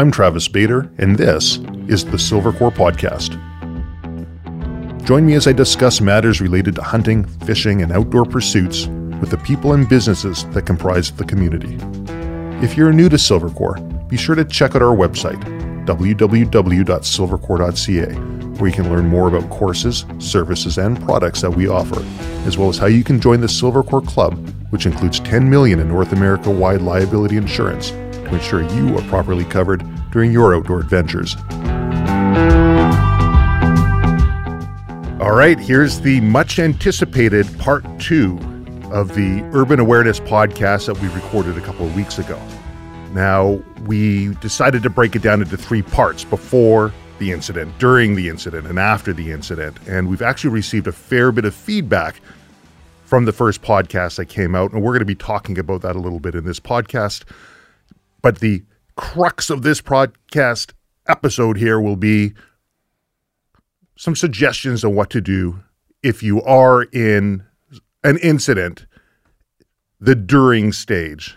I'm Travis Bader, and this is the Silvercore Podcast. Join me as I discuss matters related to hunting, fishing, and outdoor pursuits with the people and businesses that comprise the community. If you're new to Silvercore, be sure to check out our website, www.silvercore.ca, where you can learn more about courses, services, and products that we offer, as well as how you can join the Silvercore Club, which includes 10 million in North America wide liability insurance to ensure you are properly covered during your outdoor adventures. All right, here's the much anticipated part two of the Urban Awareness podcast that we recorded a couple of weeks ago. Now, we decided to break it down into three parts before the incident, during the incident, and after the incident. And we've actually received a fair bit of feedback from the first podcast that came out. And we're going to be talking about that a little bit in this podcast. But the crux of this podcast episode here will be some suggestions on what to do if you are in an incident, the during stage.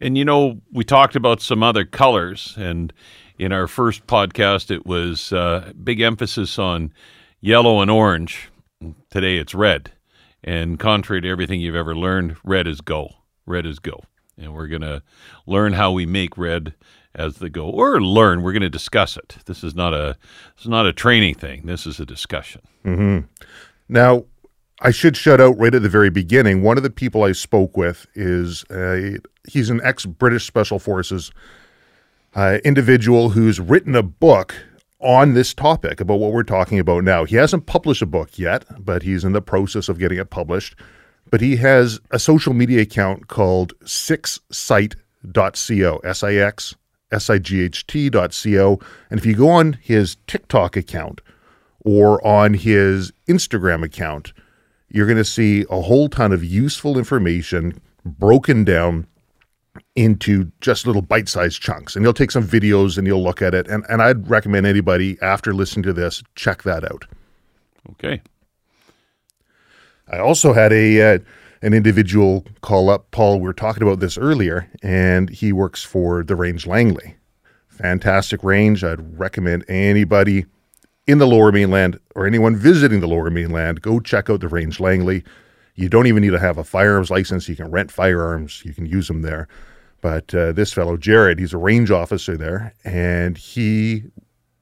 And you know, we talked about some other colors, and in our first podcast, it was uh, big emphasis on yellow and orange. Today, it's red. And contrary to everything you've ever learned, red is go. Red is go. And we're going to learn how we make red as they go, or learn. We're going to discuss it. This is not a this is not a training thing. This is a discussion. Mm-hmm. Now, I should shout out right at the very beginning. One of the people I spoke with is a, he's an ex British Special Forces uh, individual who's written a book on this topic about what we're talking about now. He hasn't published a book yet, but he's in the process of getting it published. But he has a social media account called sixsight.co S I X S I G H T.co. And if you go on his TikTok account or on his Instagram account, you're going to see a whole ton of useful information broken down into just little bite-sized chunks and you'll take some videos and you'll look at it and, and i'd recommend anybody after listening to this check that out Okay. I also had a uh, an individual call up paul we were talking about this earlier and he works for the range langley. Fantastic range. I'd recommend anybody in the lower mainland or anyone visiting the lower mainland go check out the range langley. You don't even need to have a firearms license. You can rent firearms. You can use them there. But uh, this fellow, Jared, he's a range officer there, and he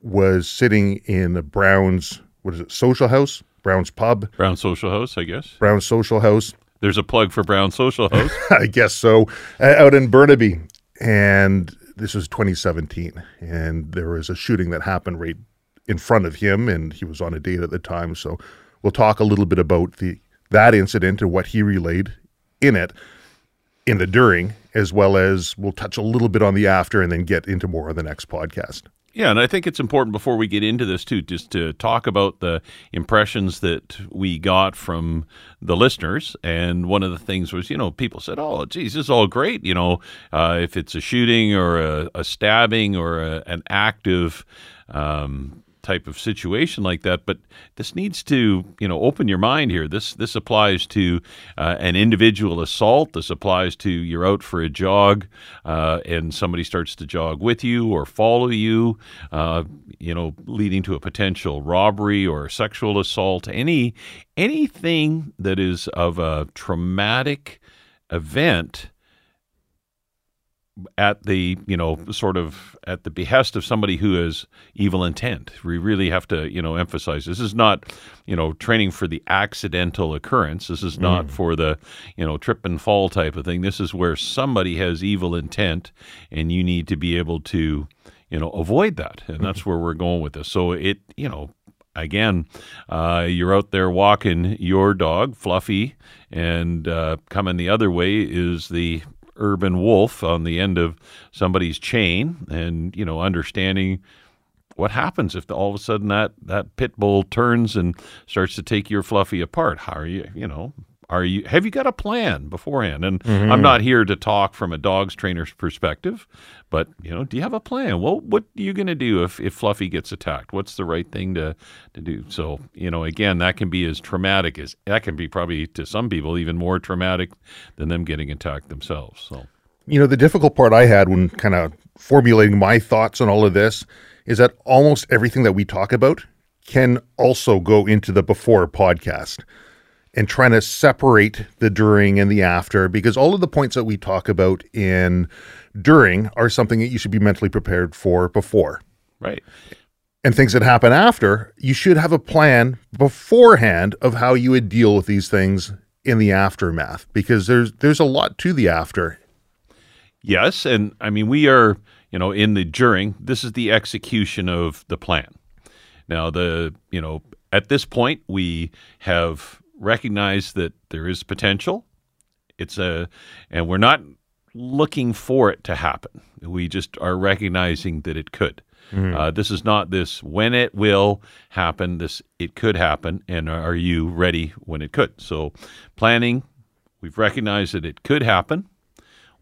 was sitting in the Browns, what is it, social house? Brown's Pub? Brown Social House, I guess. Brown's Social House. There's a plug for Brown Social House. I guess so, uh, out in Burnaby. And this was 2017. And there was a shooting that happened right in front of him, and he was on a date at the time. So we'll talk a little bit about the that incident and what he relayed in it in the during, as well as we'll touch a little bit on the after and then get into more of the next podcast. Yeah, and I think it's important before we get into this too, just to talk about the impressions that we got from the listeners. And one of the things was, you know, people said, "Oh, geez, this is all great." You know, uh, if it's a shooting or a, a stabbing or a, an active um, type of situation like that. But this needs to, you know, open your mind here. This this applies to uh, an individual assault. This applies to you're out for a jog uh, and somebody starts to jog with you or follow you, uh, you know, leading to a potential robbery or sexual assault. Any anything that is of a traumatic event at the you know sort of at the behest of somebody who has evil intent. We really have to you know emphasize this is not you know training for the accidental occurrence. This is not Mm. for the you know trip and fall type of thing. This is where somebody has evil intent and you need to be able to you know avoid that. And that's where we're going with this. So it you know again, uh, you're out there walking your dog, Fluffy, and uh, coming the other way is the urban wolf on the end of somebody's chain, and you know, understanding what happens if all of a sudden that that pit bull turns and starts to take your Fluffy apart. How are you? You know. Are you have you got a plan beforehand? And I'm mm-hmm. not here to talk from a dog's trainer's perspective, but you know, do you have a plan? Well, what are you going to do if, if Fluffy gets attacked? What's the right thing to, to do? So, you know, again, that can be as traumatic as that can be probably to some people even more traumatic than them getting attacked themselves. So, You know, the difficult part I had when kind of formulating my thoughts on all of this is that almost everything that we talk about can also go into the before podcast and trying to separate the during and the after because all of the points that we talk about in during are something that you should be mentally prepared for before. Right. And things that happen after, you should have a plan beforehand of how you would deal with these things in the aftermath because there's there's a lot to the after. Yes, and I mean we are, you know, in the during, this is the execution of the plan. Now the, you know, at this point we have recognized that there is potential. It's a and we're not looking for it to happen. We just are recognizing that it could. Mm-hmm. Uh, this is not this when it will happen. This it could happen, and are you ready when it could? So, planning. We've recognized that it could happen.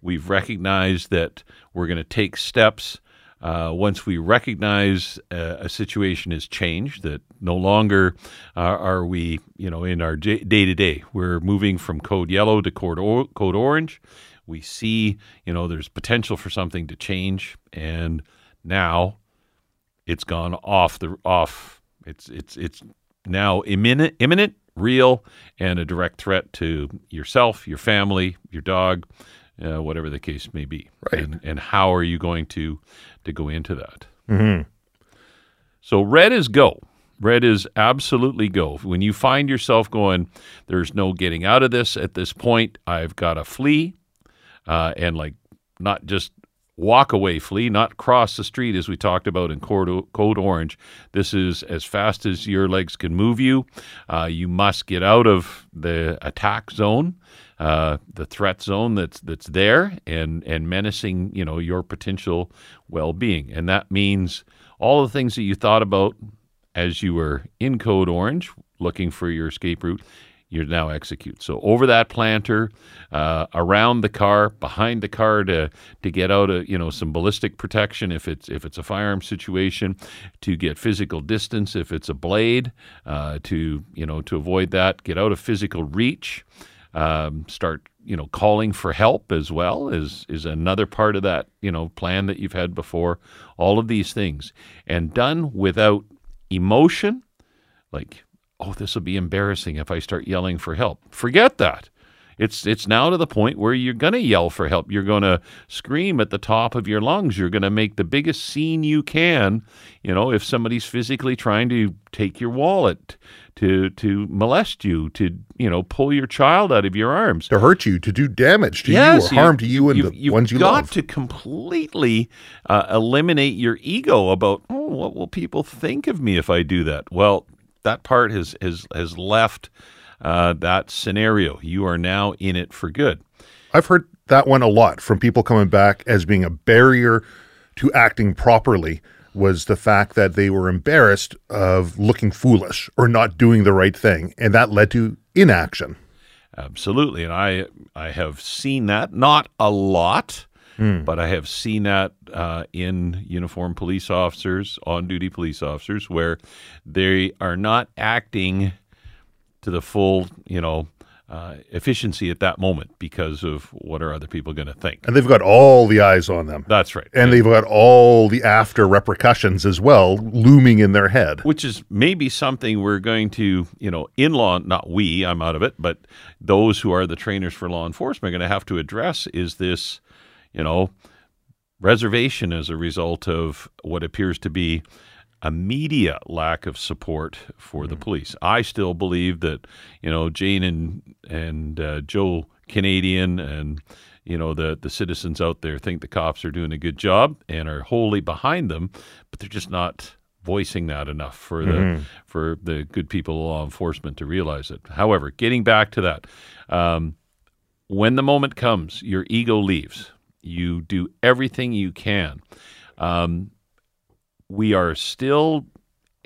We've recognized that we're going to take steps uh, once we recognize a, a, situation has changed, that no longer uh, are we, you know, in our day to day, we're moving from code yellow to code, or, code orange. We see, you know, there's potential for something to change, and now it's gone off the off. It's it's it's now imminent, imminent, real, and a direct threat to yourself, your family, your dog, uh, whatever the case may be. Right. And, and how are you going to to go into that? Mm-hmm. So red is go. Red is absolutely go. When you find yourself going, there's no getting out of this at this point. I've got to flee, uh, and like not just walk away, flee, not cross the street as we talked about in Code, Code Orange. This is as fast as your legs can move you. Uh, you must get out of the attack zone, uh, the threat zone that's that's there, and and menacing you know your potential well being, and that means all the things that you thought about as you were in Code Orange looking for your escape route you now execute. So over that planter, uh, around the car, behind the car to to get out of you know some ballistic protection if it's if it's a firearm situation, to get physical distance if it's a blade, uh, to you know to avoid that, get out of physical reach. Um, start you know calling for help as well is is another part of that you know plan that you've had before. All of these things and done without emotion, like oh, this will be embarrassing if I start yelling for help. Forget that. It's it's now to the point where you're going to yell for help. You're going to scream at the top of your lungs. You're going to make the biggest scene you can. You know, if somebody's physically trying to take your wallet, to to molest you, to you know pull your child out of your arms, to hurt you, to do damage to yes, you or harm to you and the ones you've, you've ones you got to completely uh, eliminate your ego about oh, what will people think of me if I do that? Well, that part has has has left uh, that scenario. You are now in it for good. I've heard that one a lot from people coming back as being a barrier to acting properly was the fact that they were embarrassed of looking foolish or not doing the right thing and that led to inaction. Absolutely. And I I have seen that not a lot Mm. But I have seen that uh, in uniformed police officers, on duty police officers, where they are not acting to the full, you know, uh, efficiency at that moment because of what are other people going to think. And they've got all the eyes on them. That's right. And, and they've got all the after repercussions as well looming in their head. Which is maybe something we're going to, you know, in law, not we, I'm out of it, but those who are the trainers for law enforcement are going to have to address is this you know, reservation as a result of what appears to be a media lack of support for mm-hmm. the police. I still believe that you know Jane and and uh, Joe Canadian and you know the the citizens out there think the cops are doing a good job and are wholly behind them, but they're just not voicing that enough for the mm-hmm. for the good people of law enforcement to realize it. However, getting back to that, um, when the moment comes, your ego leaves. You do everything you can. Um, we are still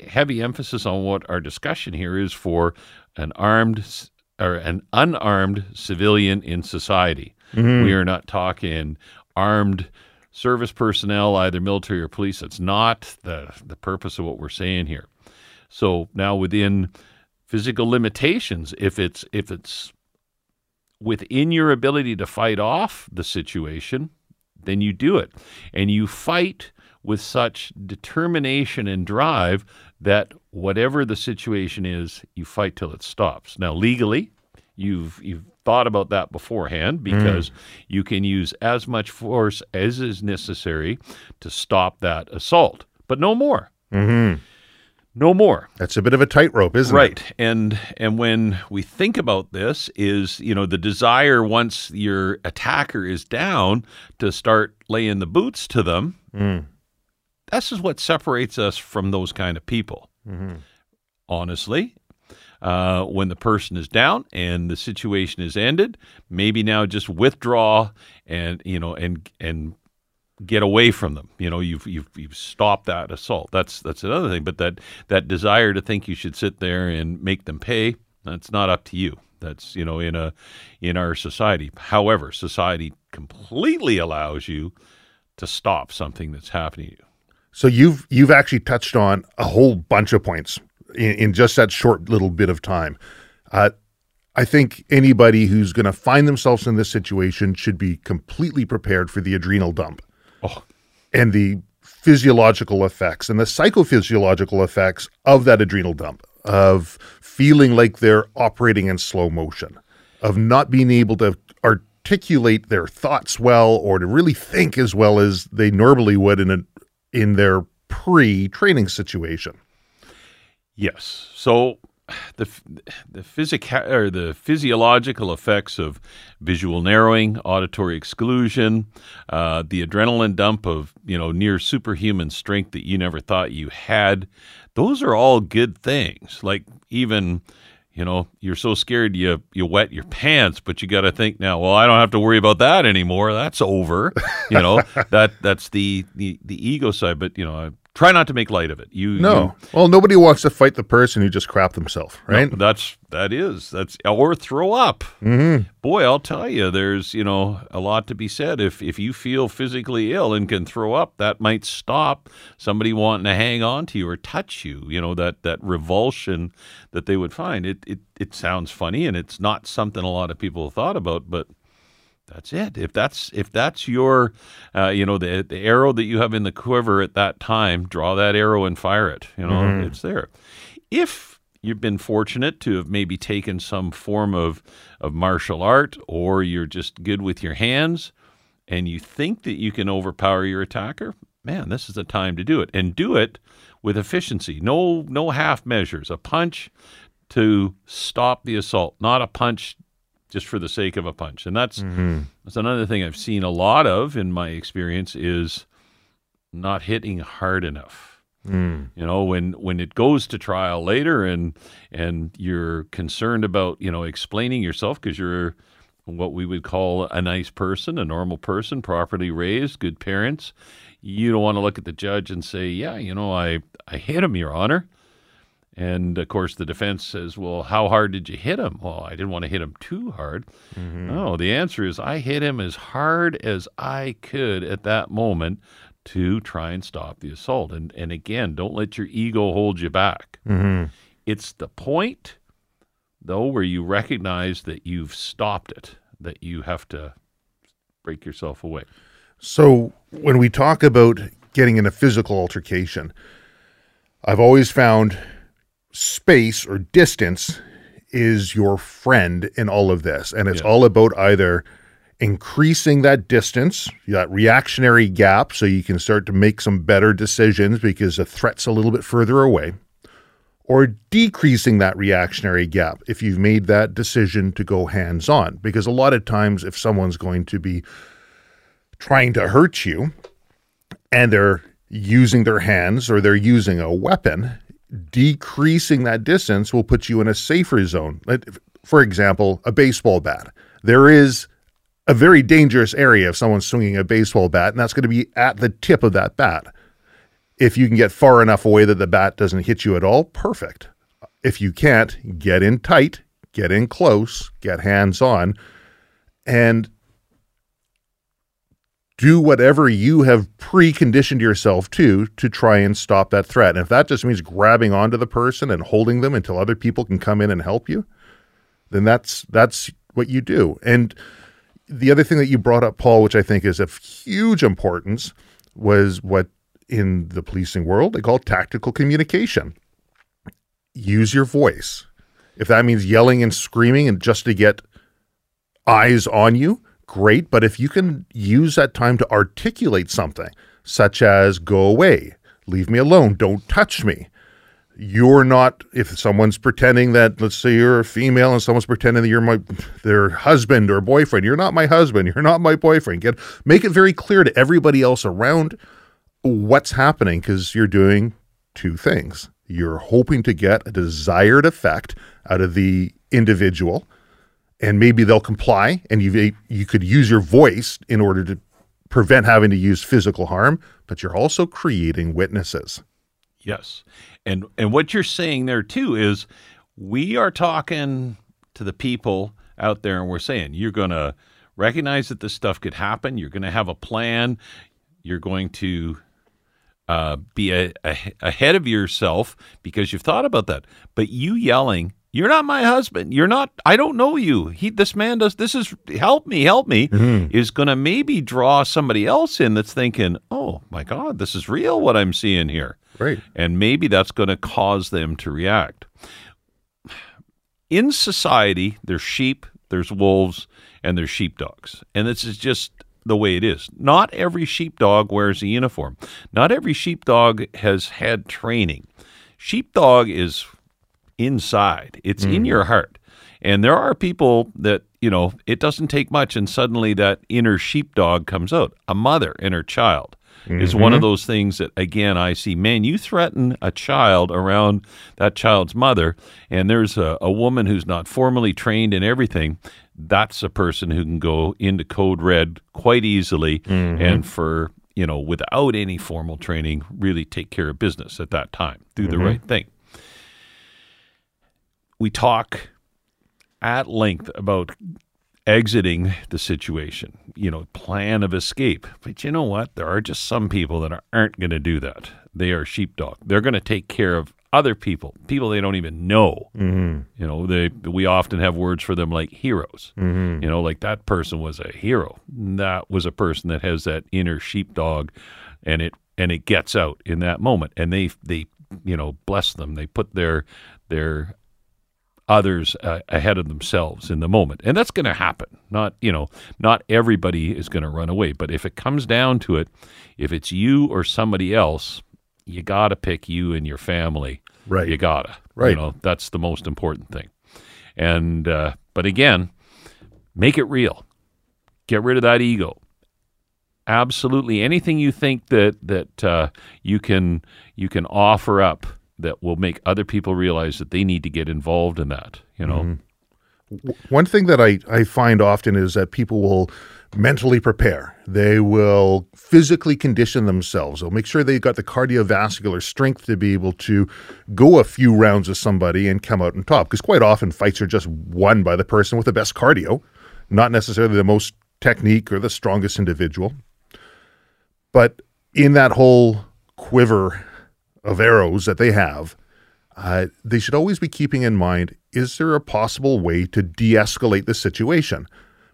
heavy emphasis on what our discussion here is for an armed or an unarmed civilian in society. Mm-hmm. We are not talking armed service personnel, either military or police. That's not the the purpose of what we're saying here. So now within physical limitations, if it's if it's within your ability to fight off the situation, then you do it. And you fight with such determination and drive that whatever the situation is, you fight till it stops. Now, legally, you've you've thought about that beforehand because mm. you can use as much force as is necessary to stop that assault, but no more. Mm-hmm. No more. That's a bit of a tightrope, isn't right. it? Right. And and when we think about this is, you know, the desire once your attacker is down to start laying the boots to them. Mm. This is what separates us from those kind of people. Mm-hmm. Honestly, uh, when the person is down and the situation is ended, maybe now just withdraw and you know and and get away from them. You know, you've you've you've stopped that assault. That's that's another thing. But that that desire to think you should sit there and make them pay, that's not up to you. That's you know in a in our society. However, society completely allows you to stop something that's happening to you. So you've you've actually touched on a whole bunch of points in, in just that short little bit of time. Uh, I think anybody who's going to find themselves in this situation should be completely prepared for the adrenal dump oh. and the physiological effects and the psychophysiological effects of that adrenal dump, of feeling like they're operating in slow motion, of not being able to articulate their thoughts well or to really think as well as they normally would in a, in their pre-training situation. Yes. So the the physical or the physiological effects of visual narrowing, auditory exclusion, uh, the adrenaline dump of you know near superhuman strength that you never thought you had, those are all good things. Like even you know you're so scared you you wet your pants, but you got to think now. Well, I don't have to worry about that anymore. That's over. You know that that's the the the ego side. But you know try not to make light of it. You no. You, well, nobody wants to fight the person who just crapped themselves, right? No, that's that is that's or throw up. Mm-hmm. Boy, I'll tell you, there's you know a lot to be said. If if you feel physically ill and can throw up, that might stop somebody wanting to hang on to you or touch you. You know that that revulsion that they would find. It it it sounds funny and it's not something a lot of people have thought about, but that's it. If that's if that's your, uh, you know, the the arrow that you have in the quiver at that time, draw that arrow and fire it. You know, mm-hmm. it's there. If you've been fortunate to have maybe taken some form of of martial art, or you're just good with your hands, and you think that you can overpower your attacker, man, this is the time to do it, and do it with efficiency. No no half measures. A punch to stop the assault, not a punch just for the sake of a punch. And that's mm-hmm. that's another thing I've seen a lot of in my experience is not hitting hard enough. Mm. You know, when when it goes to trial later and and you're concerned about, you know, explaining yourself because you're what we would call a nice person, a normal person, properly raised, good parents, you don't want to look at the judge and say, "Yeah, you know, I I hit him, your honor." And of course, the defense says, Well, how hard did you hit him? Well, I didn't want to hit him too hard. Mm-hmm. No, the answer is I hit him as hard as I could at that moment to try and stop the assault. And, and again, don't let your ego hold you back. Mm-hmm. It's the point, though, where you recognize that you've stopped it, that you have to break yourself away. So when we talk about getting in a physical altercation, I've always found space or distance is your friend in all of this. And it's yeah. all about either increasing that distance, that reactionary gap, so you can start to make some better decisions because the threat's a little bit further away, or decreasing that reactionary gap if you've made that decision to go hands on. Because a lot of times, if someone's going to be trying to hurt you and they're using their hands or they're using a weapon, decreasing that distance will put you in a safer zone. For example, a baseball bat. There is a very dangerous area if someone's swinging a baseball bat, and that's going to be at the tip of that bat. If you can get far enough away that the bat doesn't hit you at all, perfect. If you can't, get in tight, get in close, get hands on, and do whatever you have preconditioned yourself to to try and stop that threat. And if that just means grabbing onto the person and holding them until other people can come in and help you, then that's that's what you do. And the other thing that you brought up, Paul, which I think is of huge importance, was what in the policing world they call tactical communication. Use your voice. If that means yelling and screaming and just to get eyes on you, great. But if you can use that time to articulate something, such as go away, leave me alone, don't touch me, you're not if someone's pretending that let's say you're a female and someone's pretending that you're my their husband or boyfriend you're not my husband you're not my boyfriend get make it very clear to everybody else around what's happening because you're doing two things you're hoping to get a desired effect out of the individual and maybe they'll comply and you you could use your voice in order to prevent having to use physical harm but you're also creating witnesses Yes. And and what you're saying there too is we are talking to the people out there and we're saying you're going to recognize that this stuff could happen, you're going to have a plan, you're going to uh, be a, a, ahead of yourself because you've thought about that. But you yelling, "You're not my husband. You're not. I don't know you. He, this man does. This is help me, help me." Mm-hmm. Is going to maybe draw somebody else in that's thinking, "Oh my God, this is real. What I'm seeing here." right And maybe that's going to cause them to react. In society, there's sheep, there's wolves, and there's sheepdogs. And this is just the way it is. Not every sheepdog wears a uniform. Not every sheepdog has had training. Sheepdog is inside, it's in mm-hmm. your heart. And there are people that, you know, it doesn't take much and suddenly that inner sheepdog comes out. A mother and her child is one of mm-hmm. those things that, again, I see, man, you threaten a child around that child's mother, and there's a, a woman who's not formally trained in everything. That's a person who can go into code red quite easily mm-hmm. and for, you know, without any formal training, really take care of business at that time, do the right thing. We talk at length about exiting the situation, you know, plan of escape. But you know what? There are just some people that are, aren't going to do that. They are sheepdog. They're going to take care of other people, people they don't even know. Mm-hmm. You know, they we often have words for them like heroes. Mm-hmm. You know, like that person was a hero. That was a person that has that inner sheepdog, and it and it gets out in that moment. And they they you know bless them. They put their their others uh, ahead of themselves in the moment. And that's going to happen. Not you know not everybody is going to run away. But if it comes down to it if it's you or somebody else you got to pick you and your family. Right. you got to Right. you know that's the most important thing. And uh, but again make it real. Get rid of that ego. Absolutely anything you think that that uh, you can you can offer up that will make other people realize that they need to get involved in that you know mm-hmm. One thing that I, I find often is that people will mentally prepare. They will physically condition themselves. They'll make sure they've got the cardiovascular strength to be able to go a few rounds with somebody and come out on top. Because quite often fights are just won by the person with the best cardio, not necessarily the most technique or the strongest individual. But in that whole quiver of arrows that they have, uh, they should always be keeping in mind is there a possible way to de escalate the situation?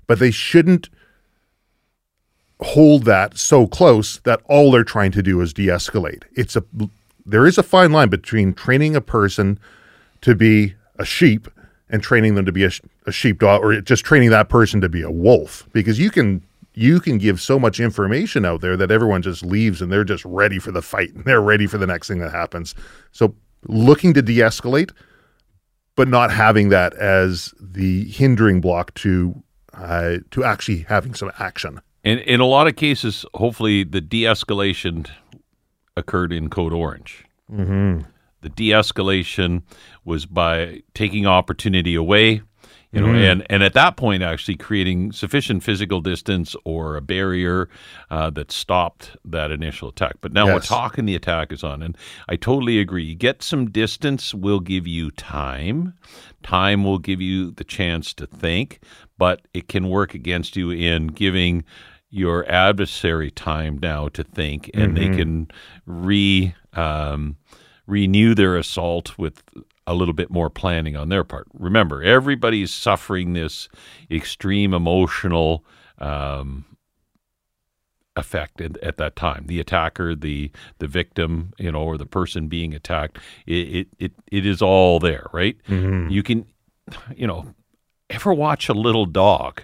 But they shouldn't hold that so close that all they're trying to do is de escalate. It's a there is a fine line between training a person to be a sheep and training them to be a, a sheepdog or just training that person to be a wolf because you can you can give so much information out there that everyone just leaves and they're just ready for the fight. And they're ready for the next thing that happens. So looking to de-escalate but not having that as the hindering block to uh, to actually having some action. And in a lot of cases hopefully the de-escalation occurred in code orange. Mm-hmm. the de-escalation was by taking opportunity away you know and and at that point actually creating sufficient physical distance or a barrier uh, that stopped that initial attack. But now we're talking the attack is on and i totally agree. Get some distance will give you time. Time will give you the chance to think but it can work against you in giving your adversary time now to think and they can re um, renew their assault with a little bit more planning on their part. Remember, everybody's suffering this extreme emotional um, effect at, at, that time. The attacker, the the victim, you know, or the person being attacked. It it it, it is all there, right? Mm-hmm. You can, you know, ever watch a little dog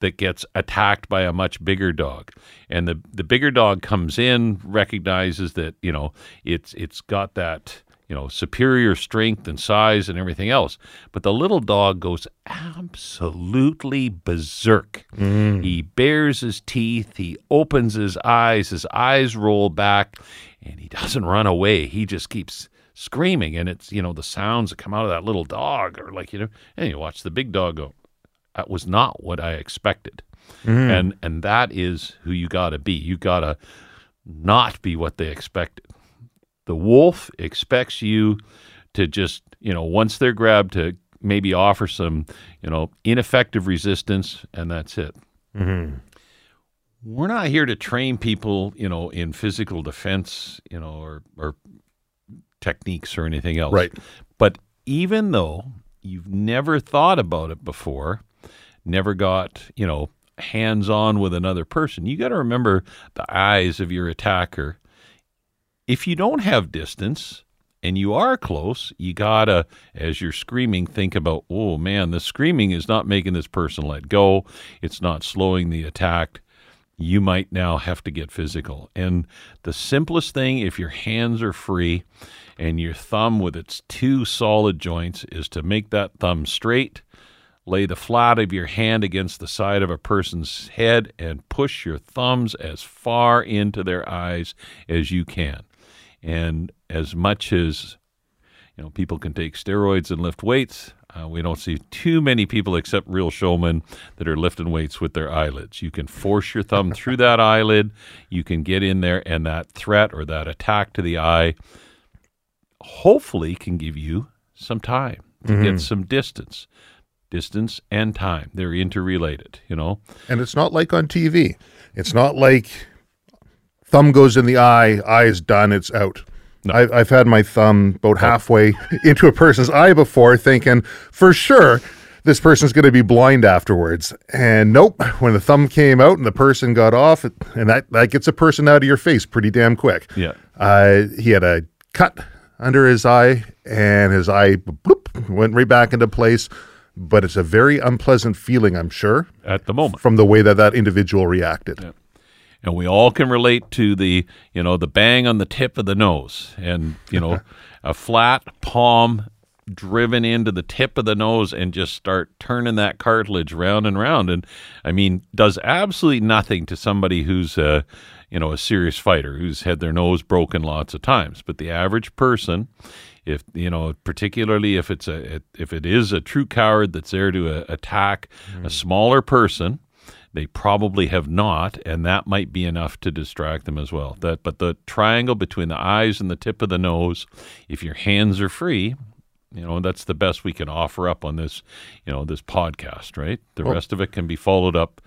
that gets attacked by a much bigger dog, and the the bigger dog comes in, recognizes that you know it's it's got that you know, superior strength and size and everything else. But the little dog goes absolutely berserk. Mm. He bares his teeth, he opens his eyes, his eyes roll back, and he doesn't run away. He just keeps screaming. And it's, you know, the sounds that come out of that little dog are like, you know, and you watch the big dog go, that was not what I expected. Mm. And and that is who you gotta be. You gotta not be what they expected. The wolf expects you to just, you know, once they're grabbed, to maybe offer some, you know, ineffective resistance, and that's it. Mm-hmm. We're not here to train people, you know, in physical defense, you know, or, or techniques or anything else. Right. But even though you've never thought about it before, never got, you know, hands on with another person, you got to remember the eyes of your attacker if you don't have distance and you are close, you gotta, as you're screaming, think about, oh man, the screaming is not making this person let go. It's not slowing the attack. You might now have to get physical. And the simplest thing, if your hands are free and your thumb with its two solid joints, is to make that thumb straight. Lay the flat of your hand against the side of a person's head and push your thumbs as far into their eyes as you can. And as much as you know, people can take steroids and lift weights. Uh, we don't see too many people, except real showmen, that are lifting weights with their eyelids. You can force your thumb through that eyelid. You can get in there, and that threat or that attack to the eye hopefully can give you some time to Mm-hmm. get some distance. Distance and time, they're interrelated, you know? And it's not like on TV. It's not like thumb goes in the eye, eye is done, it's out. I've, I've had my thumb about halfway into a person's eye before, thinking for sure this person's going to be blind afterwards. And nope, when the thumb came out and the person got off, and that, that gets a person out of your face pretty damn quick. Yeah. Uh, he had a cut under his eye, and his eye bloop, went right back into place. But it's a very unpleasant feeling, I'm sure, At the moment. from the way that that individual reacted. And we all can relate to the you know the bang on the tip of the nose. And you know a flat palm driven into the tip of the nose and just start turning that cartilage round and round. And i mean does absolutely nothing to somebody who's a you know a serious fighter who's had their nose broken lots of times. But the average person if you know particularly if it's a if it is a true coward that's there to uh, attack a smaller person they probably have not, and that might be enough to distract them as well. That, but the triangle between the eyes and the tip of the nose, if your hands are free, you know that's the best we can offer up on this, you know, this podcast. Right. The rest of it can be followed up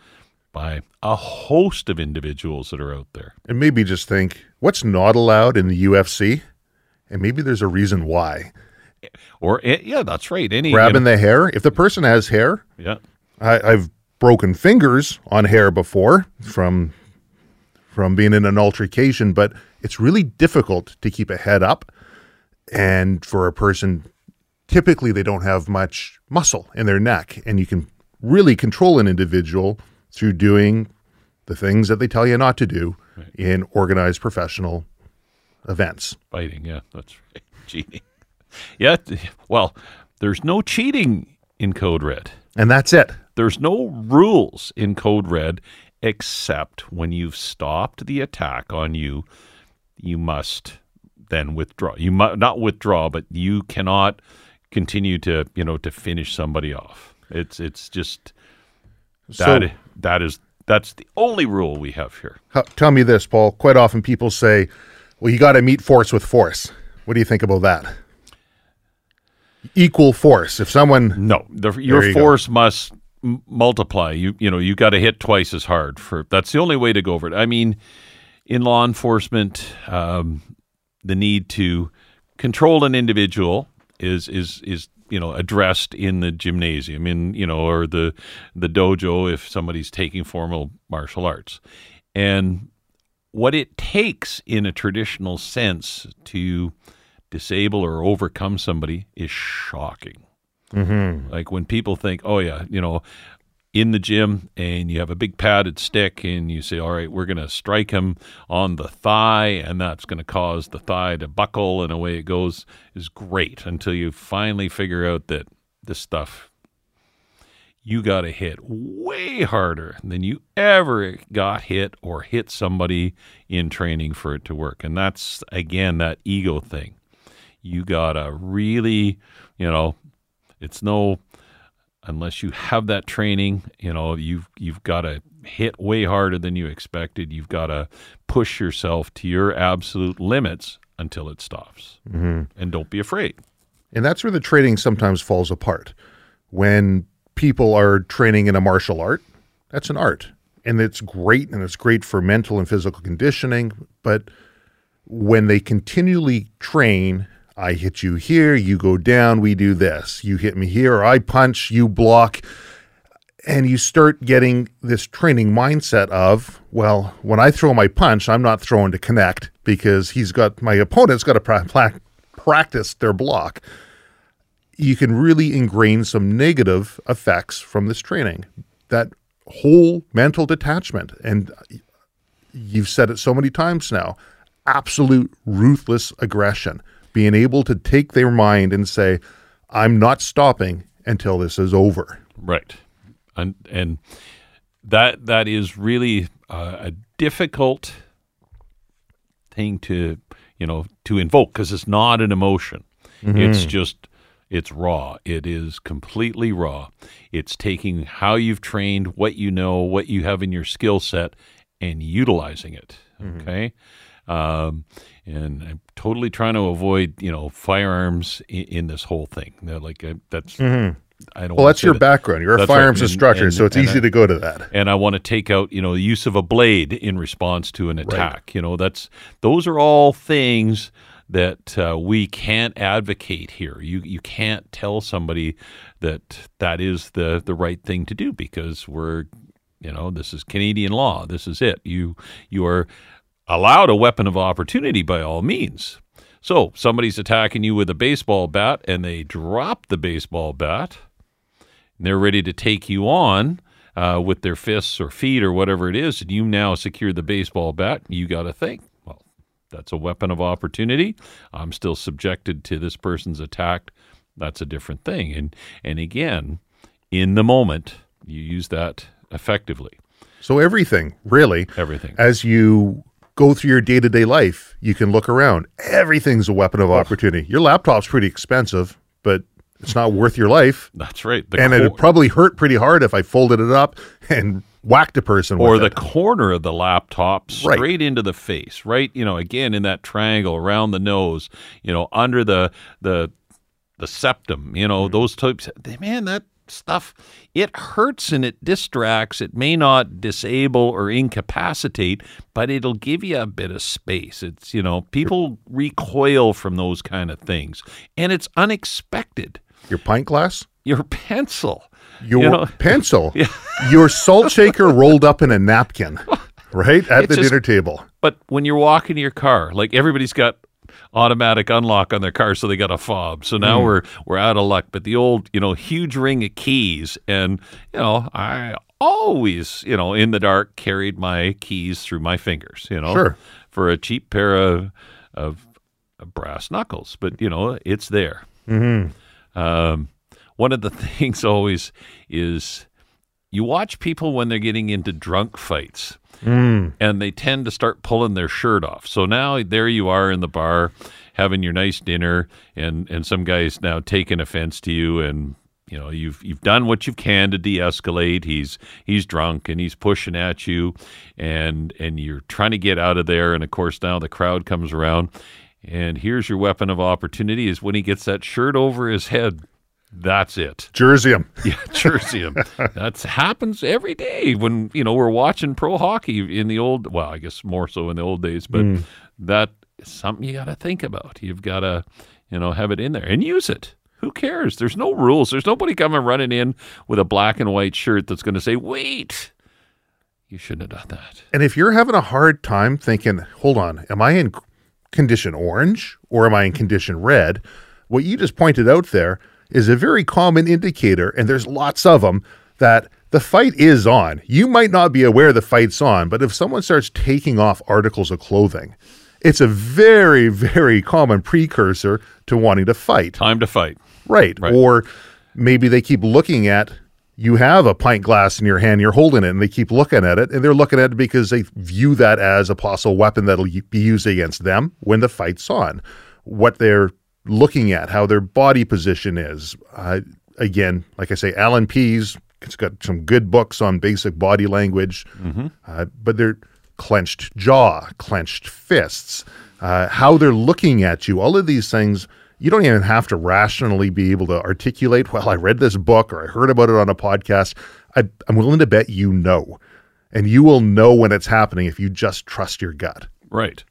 by a host of individuals that are out there. And maybe just think what's not allowed in the UFC? And maybe there's a reason why. Or eh, yeah, that's right. Any Grabbing the hair. If the person has hair, yeah, I, I've broken fingers on hair before from from being in an altercation, but it's really difficult to keep a head up. And for a person, typically they don't have much muscle in their neck, and you can really control an individual through doing the things that they tell you not to do in organized professional events. fighting. Yeah, that's right. Cheating. Yeah. Well, there's no cheating in Code Red. And that's it. There's no rules in Code Red except when you've stopped the attack on you, you must then withdraw. You must not withdraw, but you cannot continue to you know to finish somebody off. It's it's just that So- that is that's the only rule we have here. Tell me this, Paul. Quite often people say, well, you got to meet force with force. What do you think about that? Equal force. If someone, No, the, your you go. force must multiply. You you know you got to hit twice as hard for. That's the only way to go over it. I mean, in law enforcement, um, the need to control an individual is is is you know addressed in the gymnasium in you know or the the dojo if somebody's taking formal martial arts and what it takes in a traditional sense to disable or overcome somebody is shocking Mm-hmm. like when people think oh yeah you know in the gym and you have a big padded stick and you say all right we're going to strike him on the thigh and that's going to cause the thigh to buckle and away it goes is great until you finally figure out that this stuff you got to hit way harder than you ever got hit or hit somebody in training for it to work and that's again that ego thing you got to really you know it's no unless you have that training, you know, you've you've got to hit way harder than you expected. You've got to push yourself to your absolute limits until it stops. Mm-hmm. And don't be afraid. And that's where the training sometimes falls apart. When people are training in a martial art, that's an art. And it's great and it's great for mental and physical conditioning. But when they continually train, I hit you here, you go down, we do this. You hit me here, I punch, you block. And you start getting this training mindset of, well, when I throw my punch, I'm not throwing to connect because he's got my opponent's got to pra- pra- practice their block you can really ingrain some negative effects from this training. That whole mental detachment, and you've said it so many times now absolute ruthless aggression, being able to take their mind and say, I'm not stopping until this is over. Right. And and that that is really uh, a difficult thing to, you know, to invoke because it's not an emotion. It's just it's raw. It is completely raw. It's taking how you've trained, what you know, what you have in your skill set, and utilizing it. Okay. Um, and I'm totally trying to avoid, you know, firearms in, in this whole thing. They're like uh, that's. I don't. Well, that's your that- background. You're a That's right. firearms And- instructor, and- so it's easy I- to go to that. and I want to take out, you know, the use of a blade in response to an attack. You know, that's those are all things that uh, we can't advocate here. You you can't tell somebody that that is the the right thing to do because we're, you know, this is Canadian law. This is it. You you are allowed a weapon of opportunity by all means. So somebody's attacking you with a baseball bat and they drop the baseball bat and they're ready to take you on uh, with their fists or feet or whatever it is, and you now secure the baseball bat, you got to think, well, that's a weapon of opportunity. I'm still subjected to this person's attack. That's a different thing. And and again, in the moment, you use that effectively. So everything, really, Everything. as you go through your day to day life, you can look around. Everything's a weapon of opportunity. Your laptop's pretty expensive, but it's not worth your life. That's right. The and cor- it'd probably hurt pretty hard if I folded it up and whacked a person or with the it. corner of the laptop Right. straight into the face right you know again in that triangle around the nose you know under the the the septum you Mm-hmm. know those types man that stuff. It hurts and it distracts. It may not disable or incapacitate but it'll give you a bit of space. It's you know people recoil from those kind of things and it's unexpected. Your pint glass, your pencil. Your You know- pencil, your salt shaker rolled up in a napkin, right at It's the just- dinner table. But when you're walking to your car, like everybody's got automatic unlock on their car, so they got a fob. So now we're we're out of luck. But the old, you know, huge ring of keys, and you know, I always, you know, in the dark carried my keys through my fingers, you know, Sure. for a cheap pair of of, of brass knuckles. But you know, it's there. Mm-hmm. Um, one of the things always is you watch people when they're getting into drunk fights mm. and they tend to start pulling their shirt off. So now there you are in the bar having your nice dinner and and some guy's now taking offense to you and you know you've you've done what you can to de-escalate. He's he's drunk and he's pushing at you and and you're trying to get out of there and of course now the crowd comes around. And here's your weapon of opportunity is when he gets that shirt over his head that's it Jersey 'em. yeah, Jersey 'em. That happens every day when you know we're watching pro hockey in the old. Well, I guess more so in the old days, but mm. that is something you got to think about. You've got to, you know, have it in there and use it. Who cares? There's no rules. There's nobody coming running in with a black and white shirt that's going to say, "Wait, you shouldn't have done that." And if you're having a hard time thinking, hold on, am I in condition orange or am I in condition red? What you just pointed out there is a very common indicator, and there's lots of them, that the fight is on. You might not be aware the fight's on, but if someone starts taking off articles of clothing, it's a very, very common precursor to wanting to fight. Time to fight. Right. Right. Or maybe they keep looking at you have a pint glass in your hand, you're holding it, and they keep looking at it, and they're looking at it because they view that as a possible weapon that'll be used against them when the fight's on. What they're looking at, how their body position is. Uh, again, like I say, Allan Pease, it's got some good books on basic body language, uh, but they're clenched jaw, clenched fists, uh, how they're looking at you, all of these things. You don't even have to rationally be able to articulate, well, I read this book or I heard about it on a podcast. I, I'm willing to bet you know. And you will know when it's happening if you just trust your gut. Right.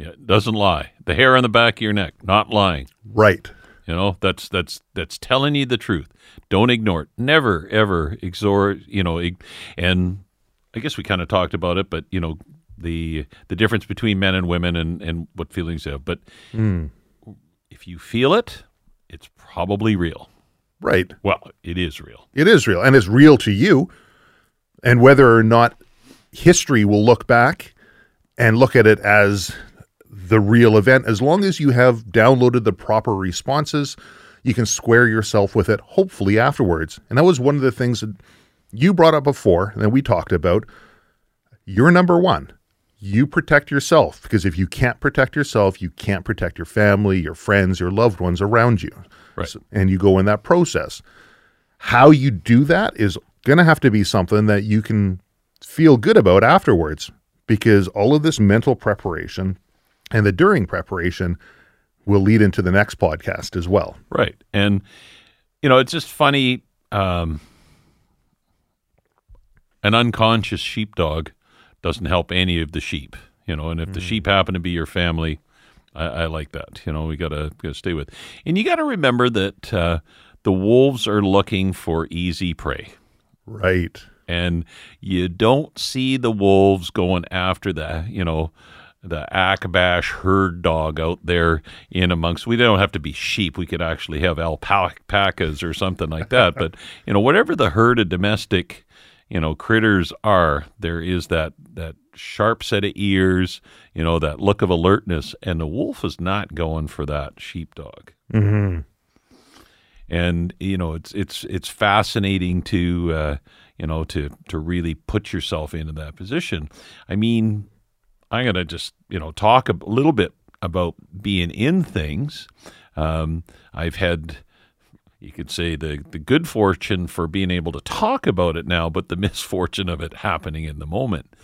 Yeah, it doesn't lie. The hair on the back of your neck, not lying. Right. You know, that's that's that's telling you the truth. Don't ignore it. Never ever ignore, you know, and I guess we kind of talked about it, but you know, the the difference between men and women and and what feelings they have. But hmm. if you feel it, it's probably real. Right. Well, it is real. It is real and it's real to you. And whether or not history will look back and look at it as the real event, as long as you have downloaded the proper responses, you can square yourself with it, hopefully afterwards. And that was one of the things that you brought up before and that we talked about. You're number one. You protect yourself because if you can't protect yourself, you can't protect your family, your friends, your loved ones around you. Right. So- and you go in that process. How you do that is going to have to be something that you can feel good about afterwards because all of this mental preparation and the during preparation will lead into the next podcast as well. Right. And, you know, it's just funny. Um, an unconscious sheepdog doesn't help any of the sheep, you know, and if the sheep happen to be your family, I, I like that. You know, we got to stay with. And you got to remember that uh, the wolves are looking for easy prey. Right. and you don't see the wolves going after the you know the Akabash herd dog out there in amongst. We don't have to be sheep. We could actually have alpacas or something like that. but you know, whatever the herd of domestic you know critters are, there is that that sharp set of ears. You know that look of alertness, and the wolf is not going for that sheepdog Mm-hmm. and you know it's it's it's fascinating to uh, you know to to really put yourself into that position. I mean, I'm gonna just you know talk a little bit about being in things. Um, I've had you could say the the good fortune for being able to talk about it now, but the misfortune of it happening in the moment.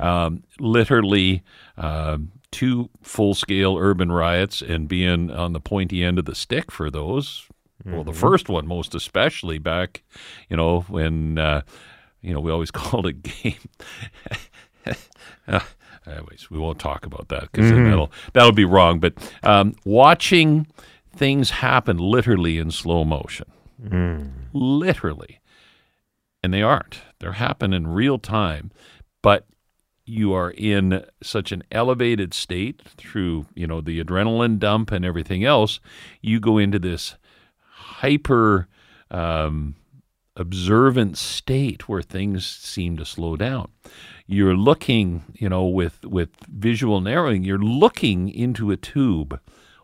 Um, literally, um, two full scale urban riots and being on the pointy end of the stick for those. Well, the first one most especially back, you know, when uh, you know we always called it game. Uh, anyways, we won't talk about that because that'll that'll be wrong. But um, watching things happen literally in slow motion, literally, and they aren't. They're happening in real time, but you are in such an elevated state through you know the adrenaline dump and everything else. You go into this hyper um, observant state where things seem to slow down. You're looking, you know, with with visual narrowing. You're looking into a tube.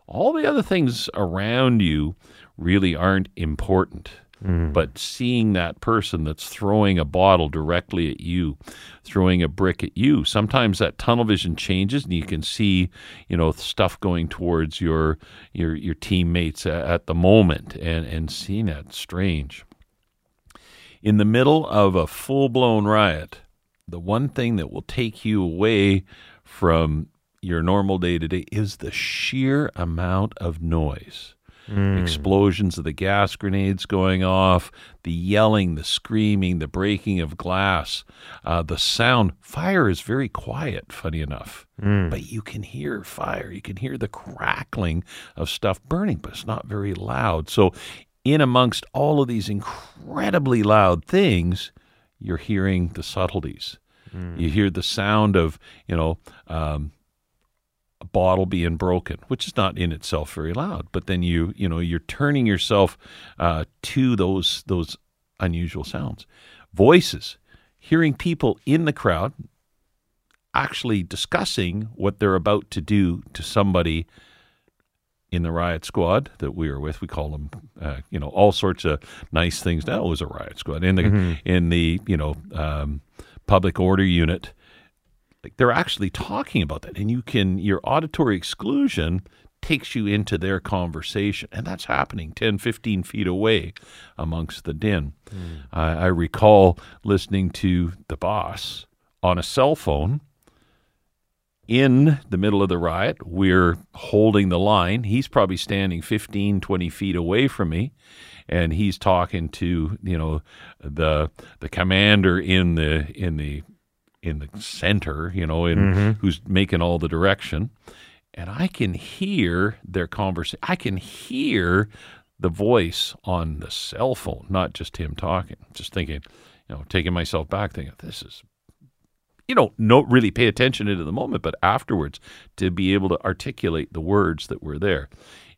All the other things around you really aren't important. Mm. But seeing that person that's throwing a bottle directly at you, throwing a brick at you, sometimes that tunnel vision changes and you can see, you know, stuff going towards your your your teammates at the moment and and seeing that strange. In the middle of a full-blown riot, the one thing that will take you away from your normal day to day is the sheer amount of noise explosions of the gas grenades going off, the yelling, the screaming, the breaking of glass, uh, the sound. Fire is very quiet, funny enough, but you can hear fire. You can hear the crackling of stuff burning, but it's not very loud. So, in amongst all of these incredibly loud things, you're hearing the subtleties. You hear the sound of, you know, um, a bottle being broken, which is not in itself very loud. But then you, you know, you're turning yourself uh, to those those unusual sounds, voices, hearing people in the crowd actually discussing what they're about to do to somebody in the riot squad that we were with. We call them, uh, you know, all sorts of nice things. Now it was a riot squad in the in the you know um, public order unit. Like they're actually talking about that, and you can your auditory exclusion takes you into their conversation, and that's happening 10, 15 feet away amongst the din. I I recall listening to the boss on a cell phone in the middle of the riot. We're holding the line. He's probably standing 15, 20 feet away from me. And he's talking to, you know, the the commander in the in the in the center, you know, in mm-hmm. who's making all the direction. And I can hear their conversation. I can hear the voice on the cell phone, not just him talking. Just thinking, you know, taking myself back, thinking, this is you don't know, really pay attention into the moment, but afterwards to be able to articulate the words that were there.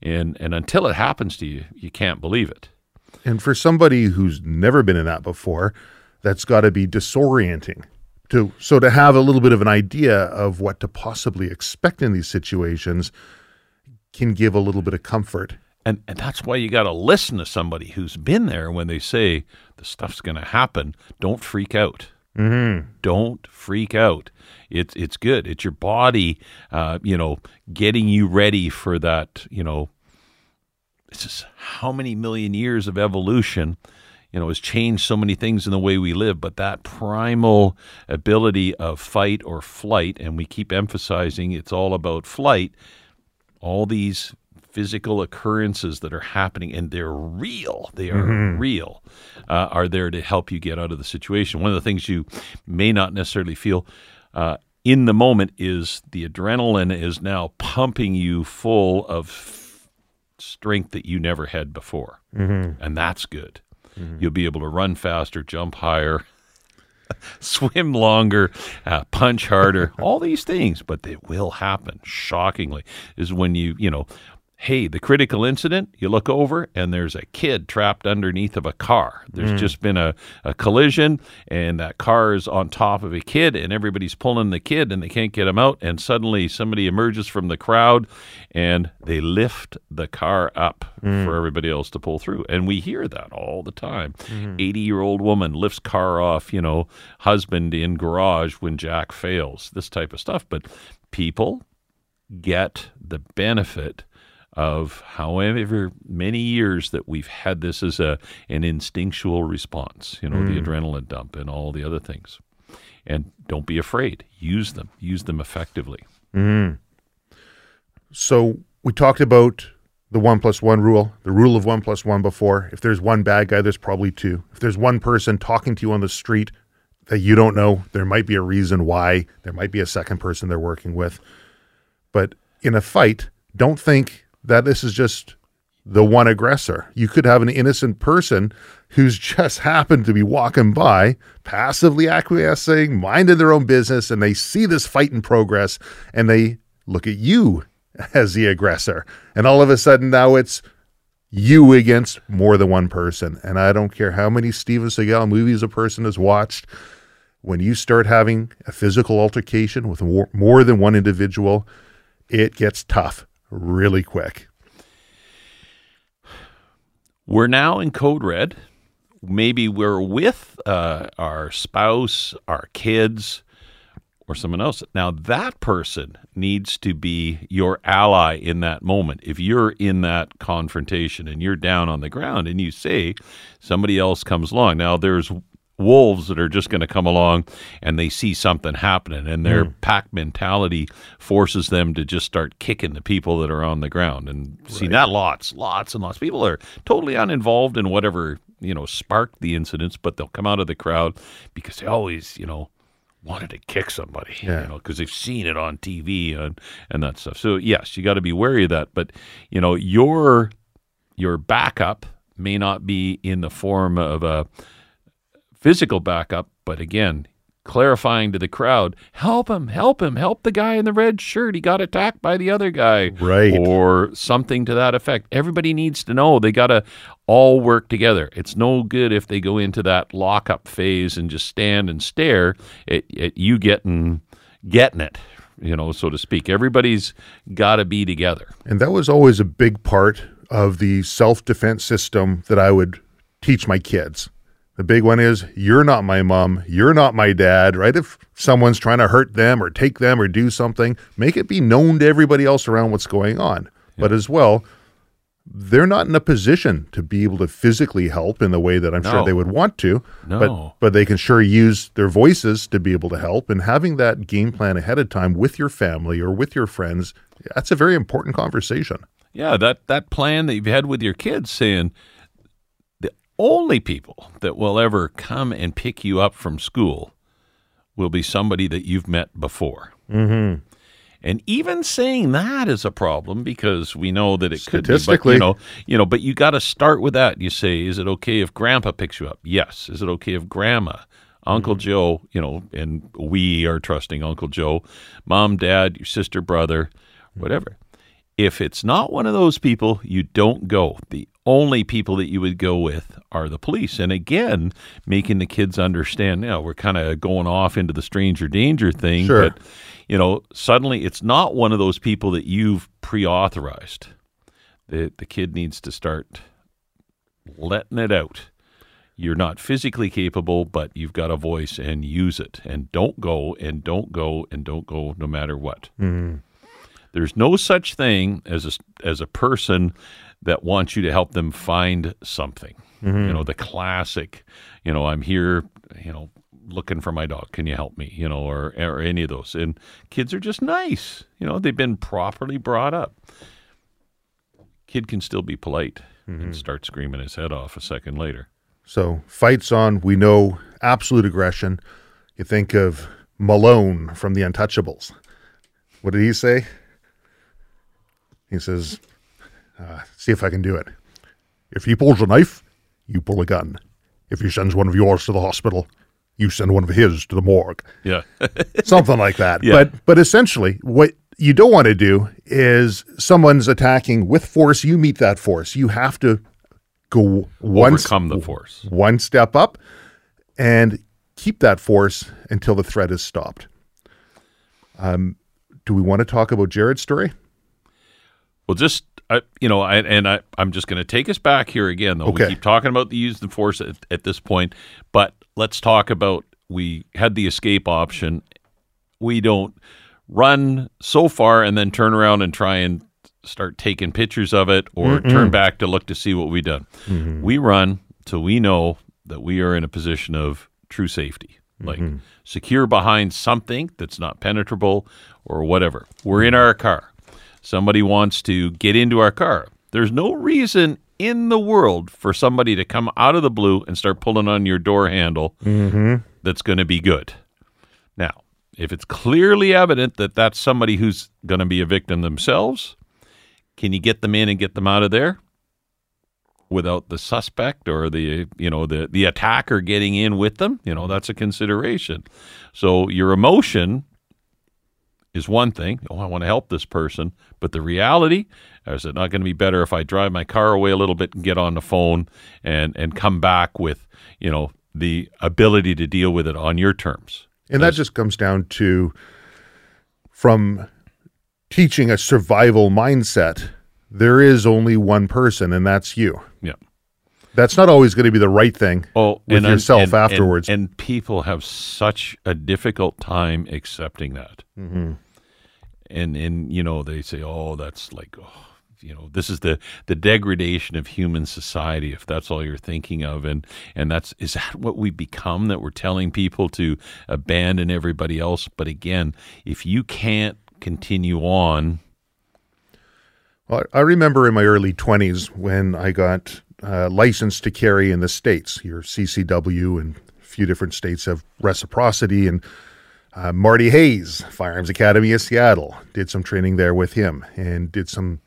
And and until it happens to you, you can't believe it. And for somebody who's never been in that before, that's got to be disorienting. To so to have a little bit of an idea of what to possibly expect in these situations can give a little bit of comfort. And and that's why you got to listen to somebody who's been there when they say the stuff's going to happen. Don't freak out. Mm-hmm. Don't freak out. It's it's good. It's your body, uh, you know, getting you ready for that. You know, this is how many million years of evolution, you know, has changed so many things in the way we live. But that primal ability of fight or flight, and we keep emphasizing it's all about flight. All these physical occurrences that are happening and they're real. They are real uh, are there to help you get out of the situation. One of the things you may not necessarily feel uh, in the moment is the adrenaline is now pumping you full of strength that you never had before. And that's good. You'll be able to run faster jump higher swim longer, uh, punch harder, all these things, but they will happen. Shockingly, is when you, you know, hey, the critical incident, you look over and there's a kid trapped underneath of a car. There's hmm. just been a, a collision and that car is on top of a kid and everybody's pulling the kid and they can't get him out. And suddenly somebody emerges from the crowd and they lift the car up hmm. for everybody else to pull through. And we hear that all the time. Hmm. 80 year old woman lifts car off, you know, husband in garage when Jack fails, this type of stuff. But people get the benefit of however many years that we've had this as a an instinctual response, you know, the hmm. adrenaline dump and all the other things. And don't be afraid. Use them. Use them effectively. Hmm. So we talked about the one plus one rule, the rule of one plus one before. If there's one bad guy, there's probably two. If there's one person talking to you on the street that you don't know, there might be a reason why. There might be a second person they're working with. But in a fight, don't think that this is just the one aggressor. You could have an innocent person who's just happened to be walking by, passively acquiescing, minding their own business, and they see this fight in progress and they look at you as the aggressor. And all of a sudden now it's you against more than one person. And I don't care how many Steven Seagal movies a person has watched. When you start having a physical altercation with more, than one individual, it gets tough really quick. We're now in code red. Maybe we're with uh, our spouse, our kids, or someone else. Now, that person needs to be your ally in that moment. If you're in that confrontation and you're down on the ground and you say somebody else comes along, now there's wolves that are just going to come along and they see something happening and their hmm. pack mentality forces them to just start kicking the people that are on the ground. And see that lots lots and lots. Of people are totally uninvolved in whatever you know sparked the incidents but they'll come out of the crowd because they always you know wanted to kick somebody Yeah. you know because they've seen it on tv and and that stuff. So yes you got to be wary of that. But you know your your backup may not be in the form of a physical backup, but again, clarifying to the crowd, help him, help him, help the guy in the red shirt. He got attacked by the other guy. Right. Or something to that effect. Everybody needs to know they got to all work together. It's no good if they go into that lockup phase and just stand and stare at, at you getting getting it, you know, so to speak. Everybody's got to be together. And that was always a big part of the self defense system that I would teach my kids. The big one is you're not my mom, you're not my dad, right? If someone's trying to hurt them or take them or do something, make it be known to everybody else around what's going on. But as well, they're not in a position to be able to physically help in the way that I'm sure they would want to. No. But but they can sure use their voices to be able to help and having that game plan ahead of time with your family or with your friends, that's a very important conversation. Yeah, that that plan that you've had with your kids saying only people that will ever come and pick you up from school will be somebody that you've met before. Mm-hmm. And even saying that is a problem because we know that it could be, but, Statistically. you know, you know, but you got to start with that. You say, is it okay if Grandpa picks you up? Yes. Is it okay if Grandma, Uncle Joe, you know, and we are trusting Uncle Joe, Mom, Dad, your sister, brother, whatever. If it's not one of those people, you don't go. The only people that you would go with are the police. And again, making the kids understand, now we're kind of going off into the stranger danger thing, Sure. but you know, suddenly it's not one of those people that you've pre-authorized. The the kid needs to start letting it out. You're not physically capable, but you've got a voice and use it. And don't go and don't go and don't go no matter what. Mm-hmm. There's no such thing as a, as a person that wants you to help them find something. You mm-hmm. know, the classic, you know, I'm here, you know, looking for my dog. Can you help me? You know, or, or any of those. And kids are just nice. You know, they've been properly brought up. Kid can still be polite and mm-hmm. start screaming his head off a second later. So fights on, we know absolute aggression. You think of Malone from the Untouchables. What did he say? He says, uh, "See if I can do it. If he pulls a knife, you pull a gun. If he sends one of yours to the hospital, you send one of his to the morgue." Yeah. something like that. Yeah. But but essentially, what you don't want to do is someone's attacking with force. You meet that force. You have to go one Overcome the force. one step up and keep that force until the threat is stopped. Um, do we want to talk about Jared's story? Well, just I, you know, I, and I, I'm just going to take us back here again. Though Okay. we keep talking about the use of force at, at this point, but let's talk about we had the escape option. We don't run so far and then turn around and try and start taking pictures of it or turn back to look to see what we've done. Mm-hmm. We run till we know that we are in a position of true safety, mm-hmm. like secure behind something that's not penetrable or whatever. We're in our car. Somebody wants to get into our car. There's no reason in the world for somebody to come out of the blue and start pulling on your door handle mm-hmm. that's going to be good. Now, if it's clearly evident that that's somebody who's going to be a victim themselves, can you get them in and get them out of there without the suspect or the you know the the attacker getting in with them? You know, that's a consideration. So your emotion is one thing. Oh, I want to help this person, but the reality is it not going to be better if I drive my car away a little bit and get on the phone and and come back with you know the ability to deal with it on your terms. And that just comes down to from teaching a survival mindset. There is only one person, and that's you. That's not always going to be the right thing. Oh, with yourself afterwards. And, and people have such a difficult time accepting that. Mm-hmm. And and you know they say, oh, that's like oh, you know this is the the degradation of human society if that's all you're thinking of and and that's is that what we become that we're telling people to abandon everybody else but again if you can't continue on well, I remember in my early 20s when I got uh, licensed to carry in the states your CCW and a few different states have reciprocity and uh, Marty Hayes, Firearms Academy of Seattle, did some training there with him and did some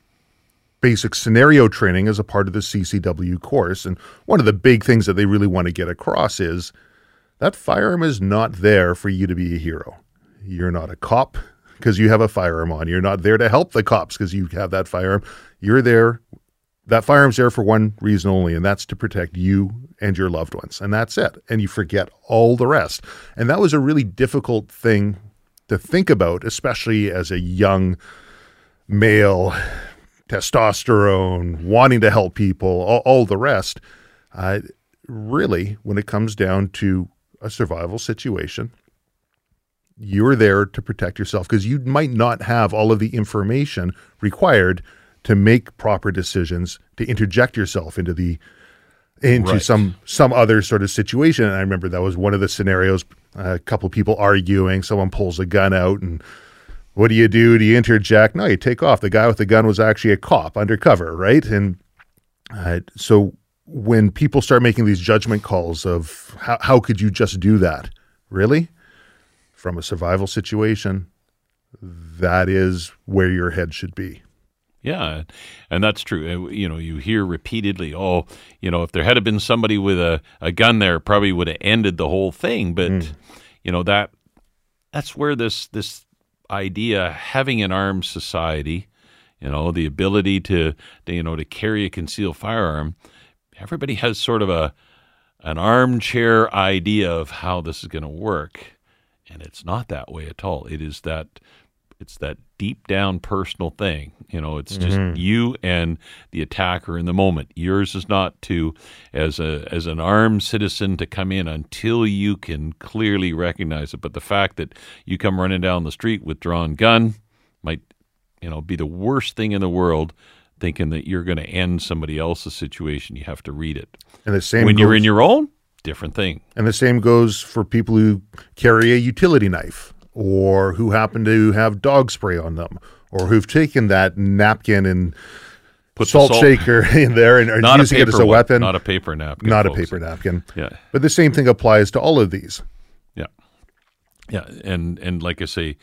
basic scenario training as a part of the CCW course. And one of the big things that they really want to get across is that firearm is not there for you to be a hero. You're not a cop because you have a firearm on. You're not there to help the cops because you have that firearm. You're there. That firearm's there for one reason only, and that's to protect you and your loved ones. And that's it. And you forget all the rest. And that was a really difficult thing to think about, especially as a young male testosterone, wanting to help people, all, all the rest. Uh, really, when it comes down to a survival situation, you're there to protect yourself because you might not have all of the information required to make proper decisions to interject yourself into the into right. some some other sort of situation and i remember that was one of the scenarios uh, a couple people arguing someone pulls a gun out and what do you do? Do you interject? No, you take off. The guy with the gun was actually a cop undercover, right? And uh, so when people start making these judgment calls of how, how could you just do that? Really? From a survival situation, that is where your head should be. Yeah, and that's true. You know, you hear repeatedly, oh, you know, if there had been somebody with a, a gun there, probably would have ended the whole thing. But mm. you know that that's where this this idea having an armed society, you know, the ability to, to, you know to carry a concealed firearm, everybody has sort of a an armchair idea of how this is going to work, and it's not that way at all. It is that it's that deep down personal thing. You know, it's just mm-hmm. you and the attacker in the moment. Yours is not to, as a as an armed citizen, to come in until you can clearly recognize it. But the fact that you come running down the street with drawn gun might, you know, be the worst thing in the world. Thinking that you're going to end somebody else's situation, you have to read it. And the same when goes, you're in your own, different thing. And the same goes for people who carry a utility knife or who happen to have dog spray on them, or who've taken that napkin and Put salt, salt, shaker in there and are not using it as a weapon. Not a paper napkin. Not folks. a paper napkin. Yeah. But the same thing applies to all of these. Yeah. Yeah. And and like I say,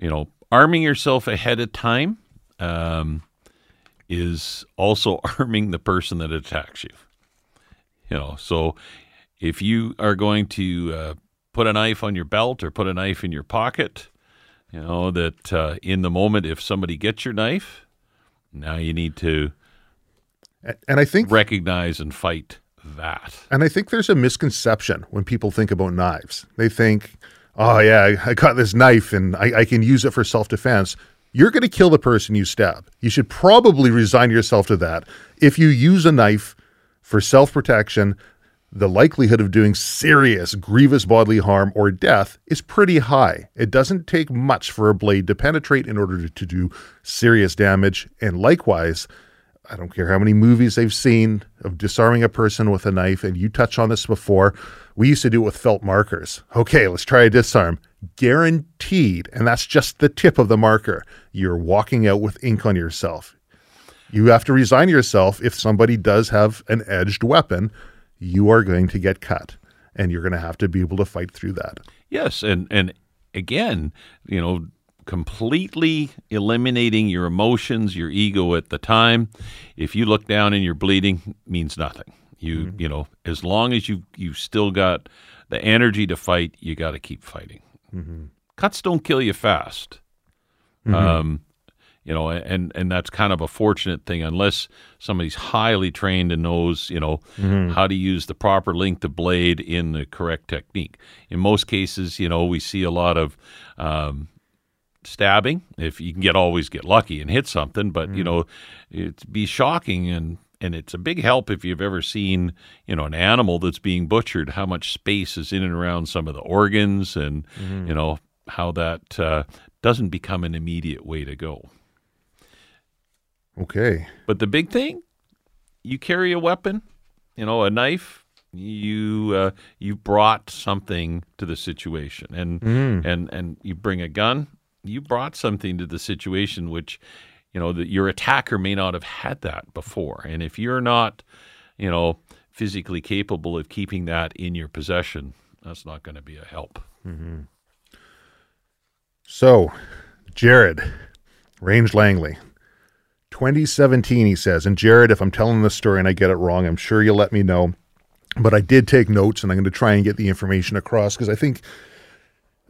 you know, arming yourself ahead of time um, is also arming the person that attacks you. You know, so if you are going to uh, put a knife on your belt or put a knife in your pocket. You know, that uh, in the moment, if somebody gets your knife, now you need to and I think recognize and fight that. And I think there's a misconception when people think about knives. They think, oh, yeah, I got this knife and I, I can use it for self defense. You're going to kill the person you stab. You should probably resign yourself to that. If you use a knife for self protection, the likelihood of doing serious, grievous bodily harm or death is pretty high. It doesn't take much for a blade to penetrate in order to, do serious damage. And likewise, I don't care how many movies they've seen of disarming a person with a knife, and you touched on this before. We used to do it with felt markers. Okay, let's try a disarm. Guaranteed, and that's just the tip of the marker. You're walking out with ink on yourself. You have to resign yourself if somebody does have an edged weapon you are going to get cut and you're going to have to be able to fight through that. Yes, and and again, you know, completely eliminating your emotions, your ego at the time. If you look down and you're bleeding, means nothing. You mm-hmm. you know, as long as you you've still got the energy to fight, you got to keep fighting. Mm-hmm. Cuts don't kill you fast. Mm-hmm. Um, you know, and and that's kind of a fortunate thing unless somebody's highly trained and knows, you know, mm-hmm. how to use the proper length of blade in the correct technique. In most cases, you know, we see a lot of um, stabbing. If you can get always get lucky and hit something, but mm-hmm. you know, it'd be shocking and and it's a big help if you've ever seen, you know, an animal that's being butchered, how much space is in and around some of the organs, and mm-hmm. you know how that uh, doesn't become an immediate way to go. Okay. But the big thing, you carry a weapon, you know, a knife. You uh, you brought something to the situation, and Mm. and and you bring a gun. You brought something to the situation, which you know that your attacker may not have had that before. And if you're not, you know, physically capable of keeping that in your possession, that's not going to be a help. So, Jared, Range Langley, 2017, he says. And Jared, if I'm telling this story and I get it wrong, I'm sure you'll let me know. But I did take notes, and I'm going to try and get the information across because I think,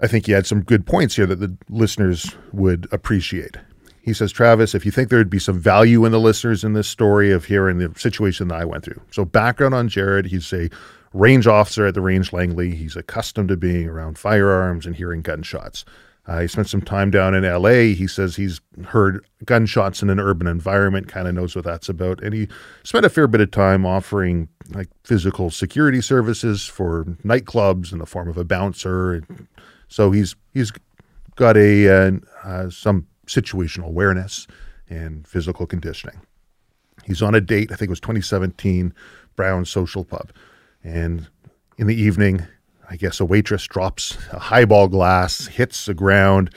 I think you had some good points here that the listeners would appreciate. He says, Travis, if you think there would be some value in the listeners in this story of hearing the situation that I went through. So, background on Jared, he's a range officer at the Range Langley. He's accustomed to being around firearms and hearing gunshots. Uh, he spent some time down in LA. He says he's heard gunshots in an urban environment, kind of knows what that's about. And he spent a fair bit of time offering like physical security services for nightclubs in the form of a bouncer. And So he's he's got a uh, uh, some situational awareness and physical conditioning. He's on a date, I think it was 2017, Brown Social Pub. And in the evening, I guess a waitress drops a highball glass, hits the ground,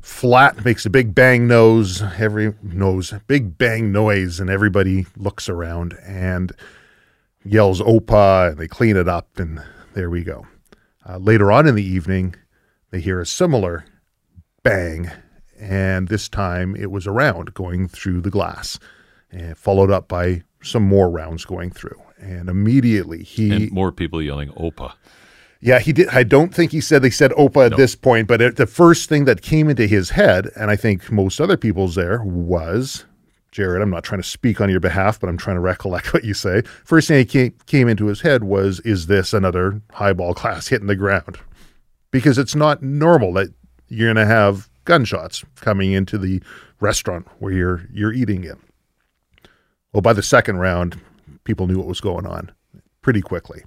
flat, makes a big bang nose, every nose, big bang noise, and everybody looks around and yells Opa, and they clean it up, and there we go. Uh, later on in the evening, they hear a similar bang, and this time it was a round going through the glass, and followed up by some more rounds going through. And immediately he And more people yelling "Opa." Yeah, he did. I don't think he said they said Opa at this point, but it, the first thing that came into his head, and I think most other people's there, was Jared. I'm not trying to speak on your behalf, but I'm trying to recollect what you say. First thing that came, came into his head was, "Is this another highball class hitting the ground?" Because it's not normal that you're going to have gunshots coming into the restaurant where you're you're eating in. Well, by the second round, people knew what was going on pretty quickly,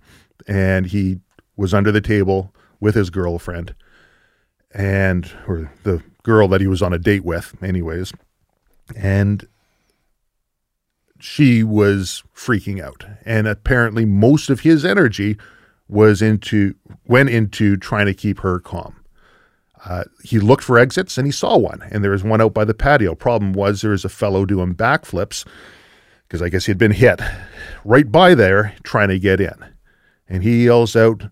and he was under the table with his girlfriend and or the girl that he was on a date with anyways. And she was freaking out. And apparently most of his energy was into went into trying to keep her calm. Uh, he looked for exits and he saw one. And there was one out by the patio. Problem was there was a fellow doing backflips because i guess he'd been hit right by there trying to get in. And he yells out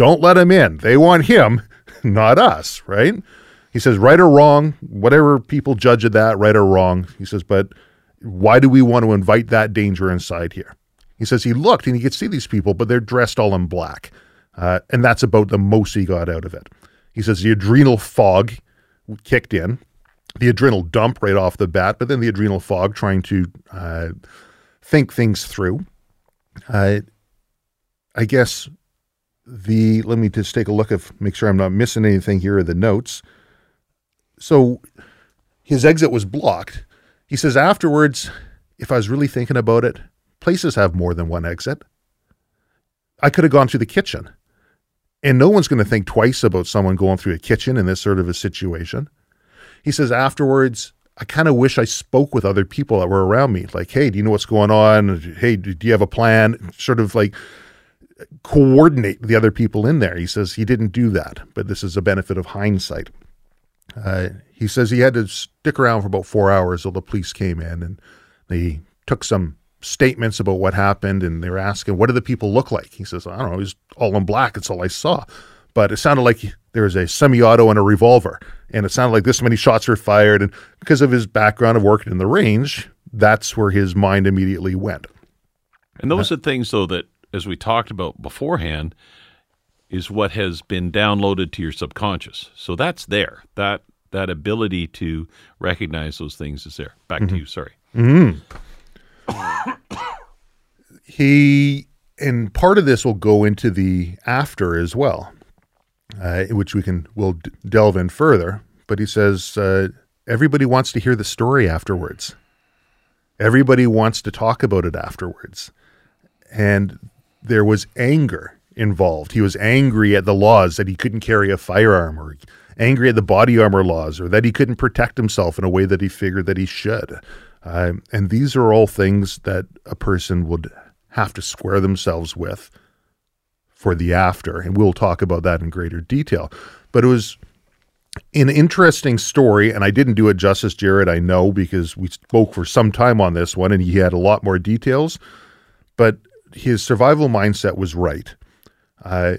don't let him in. They want him, not us, right? He says, right or wrong, whatever people judge of that, right or wrong. He says, but why do we want to invite that danger inside here? He says he looked and he could see these people, but they're dressed all in black. Uh, and that's about the most he got out of it. He says the adrenal fog kicked in, the adrenal dump right off the bat, but then the adrenal fog trying to uh, think things through. Uh, I guess the let me just take a look if make sure I'm not missing anything here in the notes. So his exit was blocked. He says afterwards, if I was really thinking about it, places have more than one exit. I could have gone through the kitchen. And no one's going to think twice about someone going through a kitchen in this sort of a situation. He says afterwards, I kind of wish I spoke with other people that were around me. Like, hey, do you know what's going on? Hey, do you have a plan? Sort of like coordinate the other people in there. He says he didn't do that, but this is a benefit of hindsight. Uh, he says he had to stick around for about four hours till the police came in and they took some statements about what happened and they were asking, what do the people look like? He says, I don't know, he's all in black. It's all I saw. But it sounded like there was a semi-auto and a revolver. And it sounded like this many shots were fired. And because of his background of working in the range, that's where his mind immediately went. And those are things, though, that as we talked about beforehand, is what has been downloaded to your subconscious. So that's there. That that ability to recognize those things is there. Back to you. Sorry. he and part of this will go into the after as well, uh, which we can we'll d- delve in further. But he says uh, everybody wants to hear the story afterwards. Everybody wants to talk about it afterwards, and there was anger involved. He was angry at the laws that he couldn't carry a firearm, or angry at the body armor laws, or that he couldn't protect himself in a way that he figured that he should. Um, and these are all things that a person would have to square themselves with for the after. And we'll talk about that in greater detail. But it was an interesting story, and I didn't do it justice, Jared. I know because we spoke for some time on this one, and he had a lot more details. But his survival mindset was right. Uh,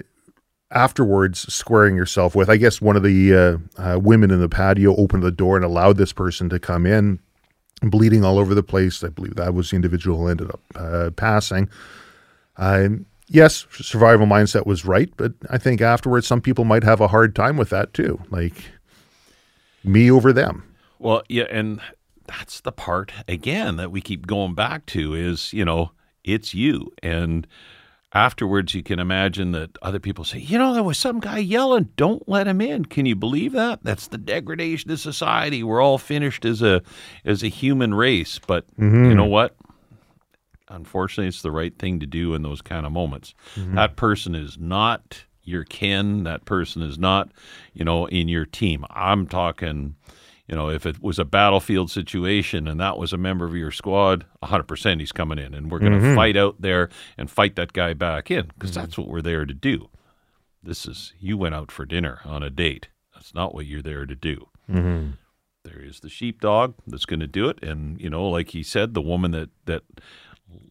afterwards, squaring yourself with, I guess, one of the uh, uh, women in the patio opened the door and allowed this person to come in, bleeding all over the place. I believe that was the individual who ended up uh, passing. Um, yes, survival mindset was right, but I think afterwards some people might have a hard time with that too. Like me over them. Well, yeah, and that's the part again that we keep going back to is, you know, it's you. And afterwards you can imagine that other people say, you know, there was some guy yelling, don't let him in. Can you believe that? That's the degradation of society. We're all finished as a as a human race. But mm-hmm. you know what? unfortunately, it's the right thing to do in those kind of moments. Mm-hmm. That person is not your kin. That person is not, you know, in your team. I'm talking, you know, if it was a battlefield situation and that was a member of your squad, 100% he's coming in and we're going to mm-hmm. fight out there and fight that guy back in because mm-hmm. that's what we're there to do. This is, you went out for dinner on a date. That's not what you're there to do. Mm-hmm. There is the sheepdog that's going to do it. And, you know, like he said, the woman that, that,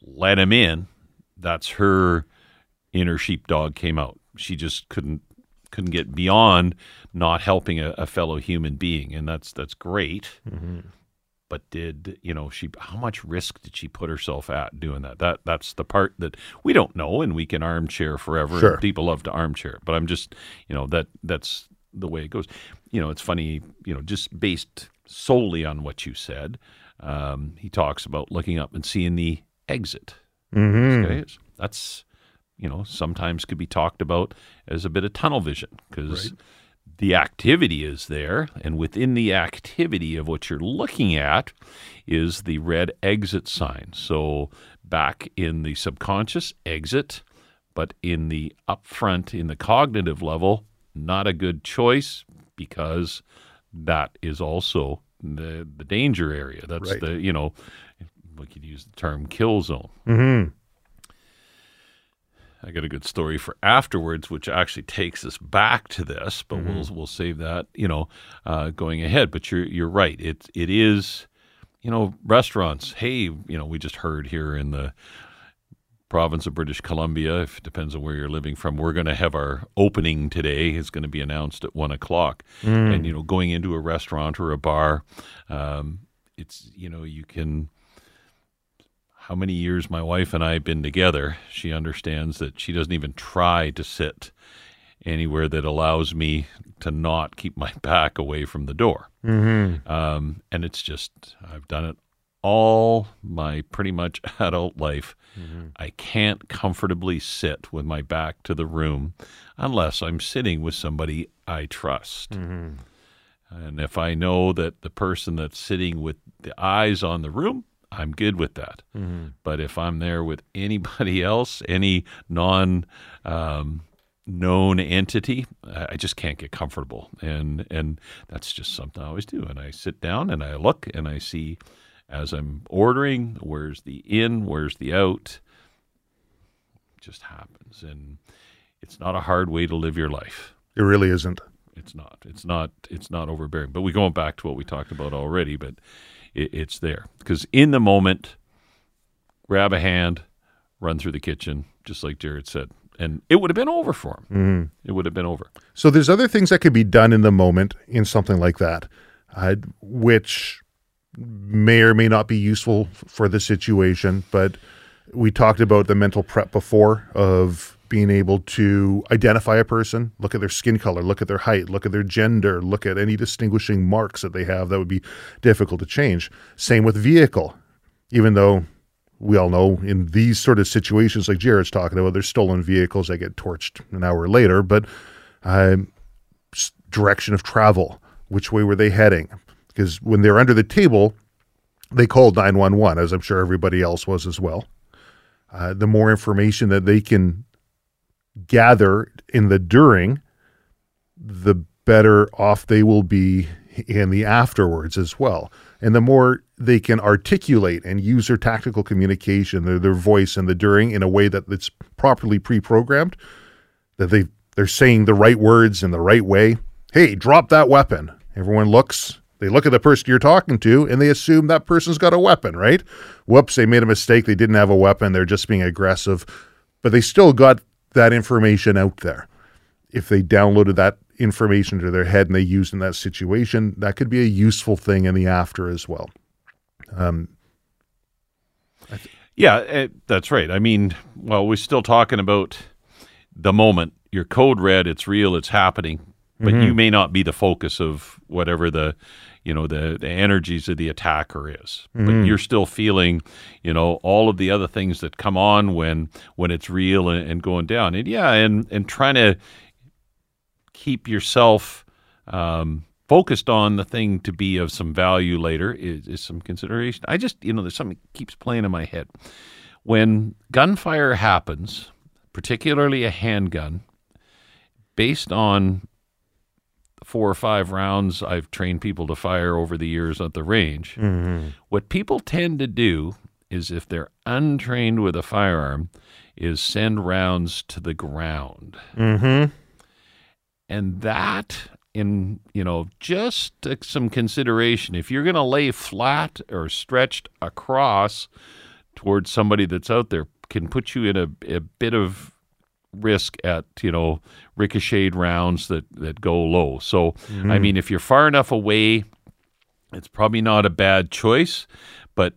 let him in, that's her inner sheepdog came out. She just couldn't couldn't get beyond not helping a, a fellow human being, and that's that's great. Mm-hmm. But did you know she? How much risk did she put herself at doing that? That that's the part that we don't know, and we can armchair forever. Sure. People love to armchair, but I'm just you know that that's the way it goes. You know, it's funny. You know, just based solely on what you said, um, he talks about looking up and seeing the exit. Mm-hmm. Okay? That's, you know, sometimes could be talked about as a bit of tunnel vision because right. the activity is there. And within the activity of what you're looking at is the red exit sign. So back in the subconscious, exit, but in the upfront, in the cognitive level, not a good choice because that is also the the danger area. That's right. the you know we could use the term kill zone. Mm-hmm. I got a good story for afterwards, which actually takes us back to this, but mm-hmm. we'll we'll save that, you know, uh, going ahead. But you're you're right. It it is, you know, restaurants. Hey, you know, we just heard here in the province of British Columbia. If it depends on where you're living from, we're going to have our opening today. Is going to be announced at one o'clock, mm. and you know, going into a restaurant or a bar, um, it's you know, you can how many years my wife and I have been together, she understands that she doesn't even try to sit anywhere that allows me to not keep my back away from the door. Mm-hmm. Um, and it's just, I've done it all my pretty much adult life. Mm-hmm. I can't comfortably sit with my back to the room unless I'm sitting with somebody I trust. Mm-hmm. And if I know that the person that's sitting with the eyes on the room I'm good with that. Mm-hmm. But if I'm there with anybody else, any non um, known entity, I just can't get comfortable, and and that's just something I always do. And I sit down and I look and I see as I'm ordering, where's the in, where's the out. It just happens, and it's not a hard way to live your life. It really isn't. It's not. It's not. It's not overbearing. But we going back to what we talked about already. But it, it's there because in the moment, grab a hand, run through the kitchen, just like Jared said, and it would have been over for him. Mm-hmm. It would have been over. So there's other things that could be done in the moment in something like that, uh, which may or may not be useful for the situation. But we talked about the mental prep before of being able to identify a person, look at their skin color, look at their height, look at their gender, look at any distinguishing marks that they have that would be difficult to change. Same with vehicle, even though we all know in these sort of situations, like Jared's talking about, there's stolen vehicles that get torched an hour later, but um, direction of travel, which way were they heading? Because when they're under the table, they called 911, as I'm sure everybody else was as well. Uh, the more information that they can gather in the during, the better off they will be in the afterwards as well. And the more they can articulate and use their tactical communication, their, their voice and the during in a way that it's properly pre-programmed, that they they're saying the right words in the right way. Hey, drop that weapon. Everyone looks, they look at the person you're talking to and they assume that person's got a weapon, right? Whoops, they made a mistake. They didn't have a weapon. They're just being aggressive. But they still got that information out there. If they downloaded that information to their head and they used in that situation, that could be a useful thing in the after as well. Um, yeah, eh, that's right. I mean, well, we're still talking about the moment. Your code red, it's real, it's happening, but Mm-hmm. you may not be the focus of whatever the you know the, the energies of the attacker is Mm-hmm. but you're still feeling you know all of the other things that come on when when it's real and, and going down and yeah and and trying to keep yourself um, focused on the thing to be of some value later is, is some consideration. I just, you know, there's something that keeps playing in my head. When gunfire happens, particularly a handgun, based on four or five rounds I've trained people to fire over the years at the range, what people tend to do is if they're untrained with a firearm, is send rounds to the ground. Mm-hmm. and that in you know just some consideration. If you're going to lay flat or stretched across towards somebody that's out there can put you in a, a bit of risk at you know ricocheted rounds that that go low. So i mm-hmm. mean if you're far enough away it's probably not a bad choice but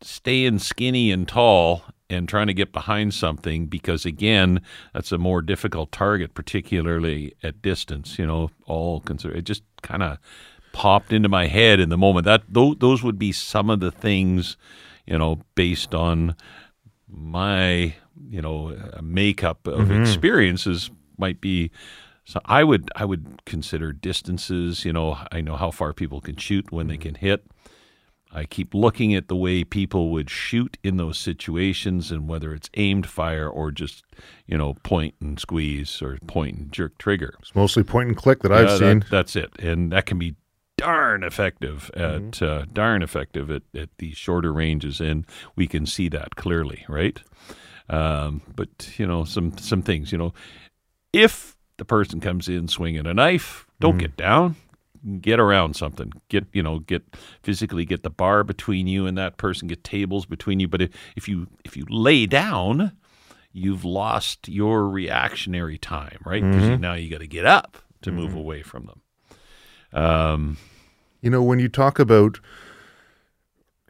staying skinny and tall and trying to get behind something because again that's a more difficult target particularly at distance you know all consider it just kind of popped into my head in the moment that those would be some of the things you know based on my you know makeup of mm-hmm. experiences might be so I would I would consider distances you know I know how far people can shoot when they mm. can hit I keep looking at the way people would shoot in those situations and whether it's aimed fire or just, you know, point and squeeze or point and jerk trigger. It's mostly point and click that I've seen. That, that's it. And that can be darn effective at mm-hmm. uh, darn effective at, at these shorter ranges and we can see that clearly, right? Um, but you know, some some things, you know, if the person comes in swinging a knife, don't get down. Get around something. Get you know. Get physically get the bar between you and that person. Get tables between you. But if, if you if you lay down, you've lost your reactionary time, right? Because now you got to get up to move away from them. Um, You know, when you talk about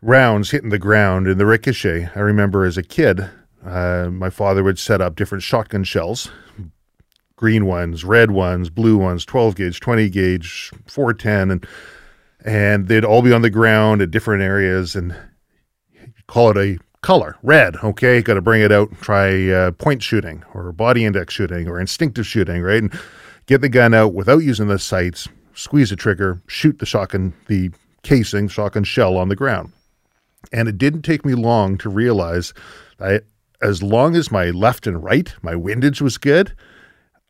rounds hitting the ground and the ricochet, I remember as a kid, uh, my father would set up different shotgun shells green ones, red ones, blue ones, 12 gauge, 20 gauge, 410, and and they'd all be on the ground at different areas and call it a color red okay? Got to bring it out and try uh, point shooting or body index shooting or instinctive shooting right? And get the gun out without using the sights squeeze the trigger shoot the shotgun the casing shotgun shell on the ground. And it didn't take me long to realize that as long as my left and right my windage was good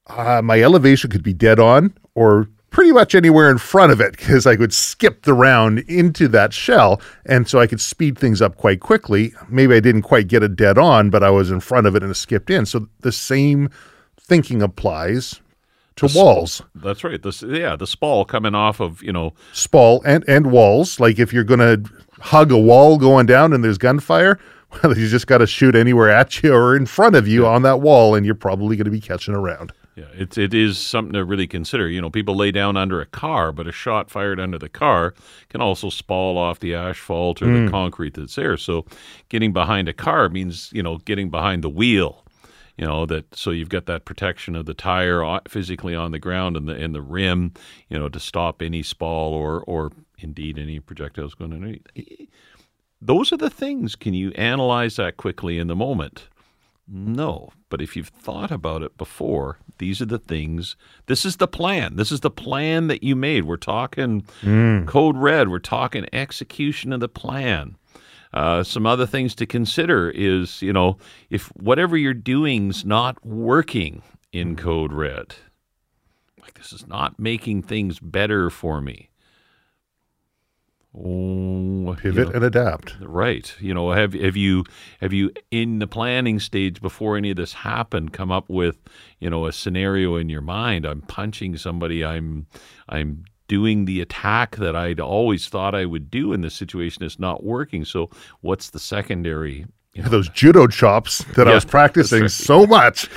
uh, my elevation could be dead on or pretty much anywhere in front of it because I could skip the round into that shell. And so I could speed things up quite quickly. Maybe I didn't quite get it dead on, but I was in front of it and it skipped in. So the same thinking applies to walls, that's right. This yeah, the spall coming off of you know spall and, and walls. Like if you're going to hug a wall going down and there's gunfire, well, you just got to shoot anywhere at you or in front of you on that wall, and you're probably going to be catching around. Yeah, it's it is something to really consider. You know, people lay down under a car, but a shot fired under the car can also spall off the asphalt or the mm. concrete that's there. So, getting behind a car means you know getting behind the wheel. You know that so you've got that protection of the tire physically on the ground and the and the rim. You know to stop any spall or or indeed any projectiles going underneath. Those are the things. Can you analyze that quickly in the moment? No, but if you've thought about it before, these are the things. This is the plan. This is the plan that you made. We're talking code red. We're talking execution of the plan. Uh, some other things to consider is, you know, if whatever you're doing's not working in code red, like this is not making things better for me. Oh, you know, and adapt. Right. You know, have have you have you in the planning stage before any of this happened come up with, you know, a scenario in your mind? I'm punching somebody. I'm I'm doing the attack that I'd always thought I would do in this situation. It's not working. So what's the secondary? You know, Those judo chops that I was practicing right. so much,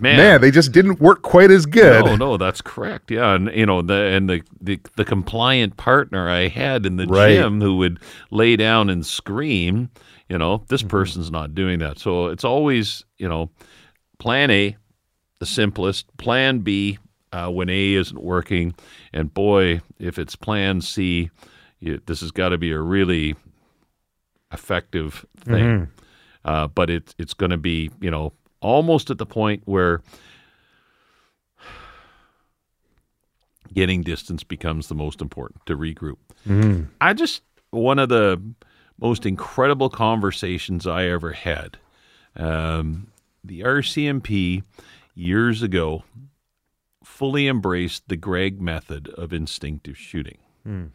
Man. man. they just didn't work quite as good. No, no, that's correct. Yeah, and you know the and the the, the compliant partner I had in the Right. gym who would lay down and scream. You know, this Mm-hmm. person's not doing that. So it's always you know, plan A, the simplest. Plan B, uh, when A isn't working, and boy, if it's Plan C, you, this has got to be a really effective thing. Mm-hmm. Uh, but it's it's going to be you know almost at the point where getting distance becomes the most important to regroup. I just one of the most incredible conversations I ever had. Um, the RCMP years ago fully embraced the Gregg method of instinctive shooting. Hmm.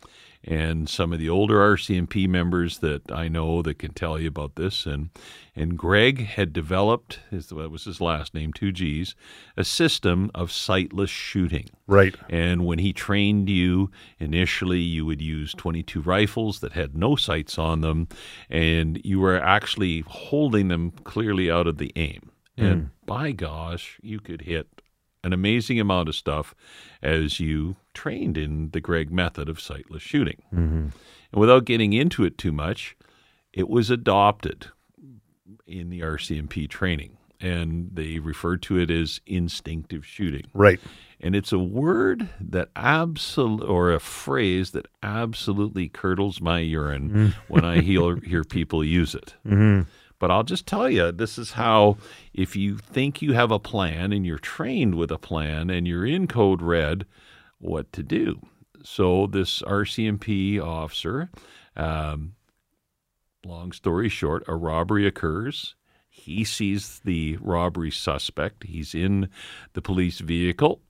And some of the older RCMP members that I know that can tell you about this, and and Gregg had developed his that was his last name, two G's, a system of sightless shooting. Right. And when he trained you, initially you would use 22 rifles that had no sights on them, and you were actually holding them clearly out of the aim. Hmm. And by gosh, you could hit an amazing amount of stuff as you trained in the Gregg method of sightless shooting. Mm-hmm. And without getting into it too much, it was adopted in the RCMP training, and they referred to it as instinctive shooting. Right. And it's a word that absolute or a phrase that absolutely curdles my urine mm. when I hear, hear people use it. Mm-hmm. But I'll just tell you, this is how if you think you have a plan and you're trained with a plan and you're in code red, what to do. So this RCMP officer, um, long story short, a robbery occurs. He sees the robbery suspect. He's in the police vehicle.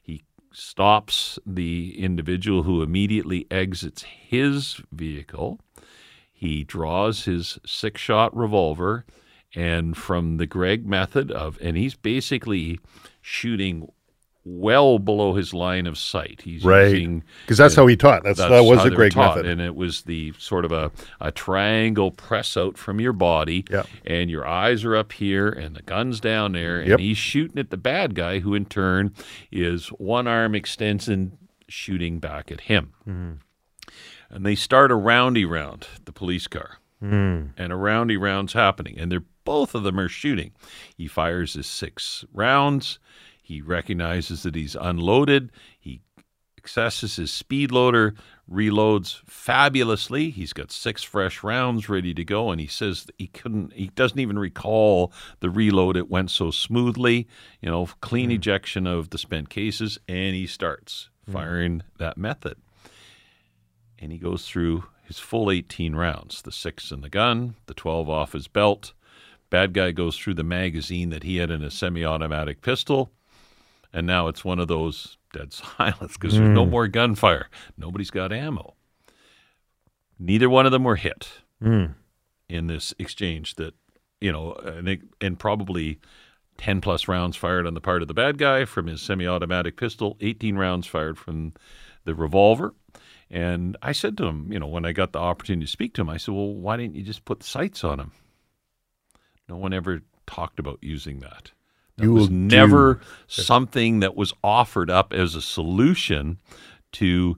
He stops the individual who immediately exits his vehicle. He draws his six shot revolver, and from the Gregg method of, and he's basically shooting well below his line of sight. He's Right. Because that's how he taught. That's, that's that was the Gregg taught, method. and it was the sort of a, a triangle press out from your body, Yeah. and your eyes are up here, and the gun's down there, and Yep. he's shooting at the bad guy, who in turn is one arm extension shooting back at him. Mm-hmm. And they start a roundy round, the police car, Mm. and a roundy round's happening, and they're both of them are shooting. He fires his six rounds. He recognizes that he's unloaded. He accesses his speed loader, reloads fabulously. He's got six fresh rounds ready to go, and he says he couldn't. He doesn't even recall the reload. It went so smoothly, you know, clean ejection of the spent cases, and he starts firing that method. And he goes through his full 18 rounds, the six in the gun, the 12 off his belt. Bad guy goes through the magazine that he had in a semi-automatic pistol, and now it's one of those dead silence because there's no more gunfire. Nobody's got ammo. Neither one of them were hit Mm. in this exchange. That you know, and, and probably ten plus rounds fired on the part of the bad guy from his semi-automatic pistol, eighteen rounds fired from the revolver. And I said to him, you know, when I got the opportunity to speak to him, I said, "Well, why didn't you just put sights on him?" No one ever talked about using that. That You was will do- never something that was offered up as a solution to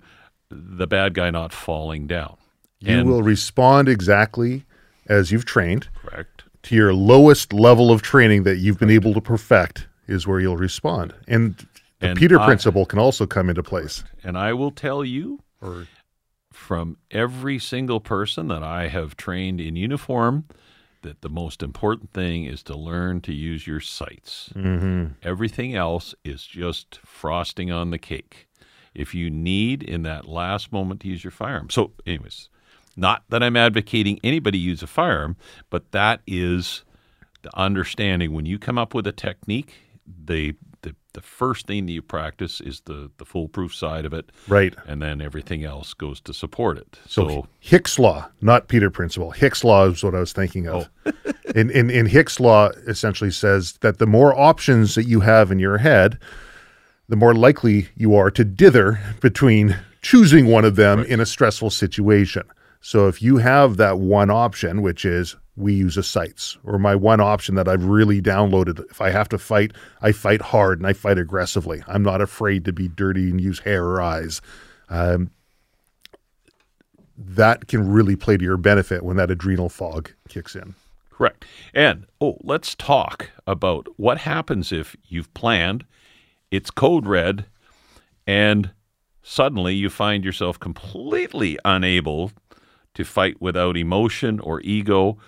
the bad guy not falling down. You And- will respond exactly as you've trained correct. to your lowest level of training that you've been able to perfect is where you'll respond. And the And Peter I- principle can also come into place. And I will tell you Or from every single person that I have trained in uniform that the most important thing is to learn to use your sights. Mm-hmm. Everything else is just frosting on the cake. If you need in that last moment to use your firearm. So, anyways, not that I'm advocating anybody use a firearm, but that is the understanding when you come up with a technique, the the the first thing that you practice is the the foolproof side of it, Right. and then everything else goes to support it. So, So, Hick's law, not Peter principle. Hick's law is what I was thinking of. in, in in Hick's law essentially says that the more options that you have in your head, the more likely you are to dither between choosing one of them in a stressful situation. So if you have that one option, which is we use a sights, or my one option that I've really downloaded, if I have to fight, I fight hard and I fight aggressively. I'm not afraid to be dirty and use hair or eyes. Um, that can really play to your benefit when that adrenal fog kicks in. Correct. And oh, let's talk about what happens if you've planned, it's code red, and suddenly you find yourself completely unable to fight without emotion or ego,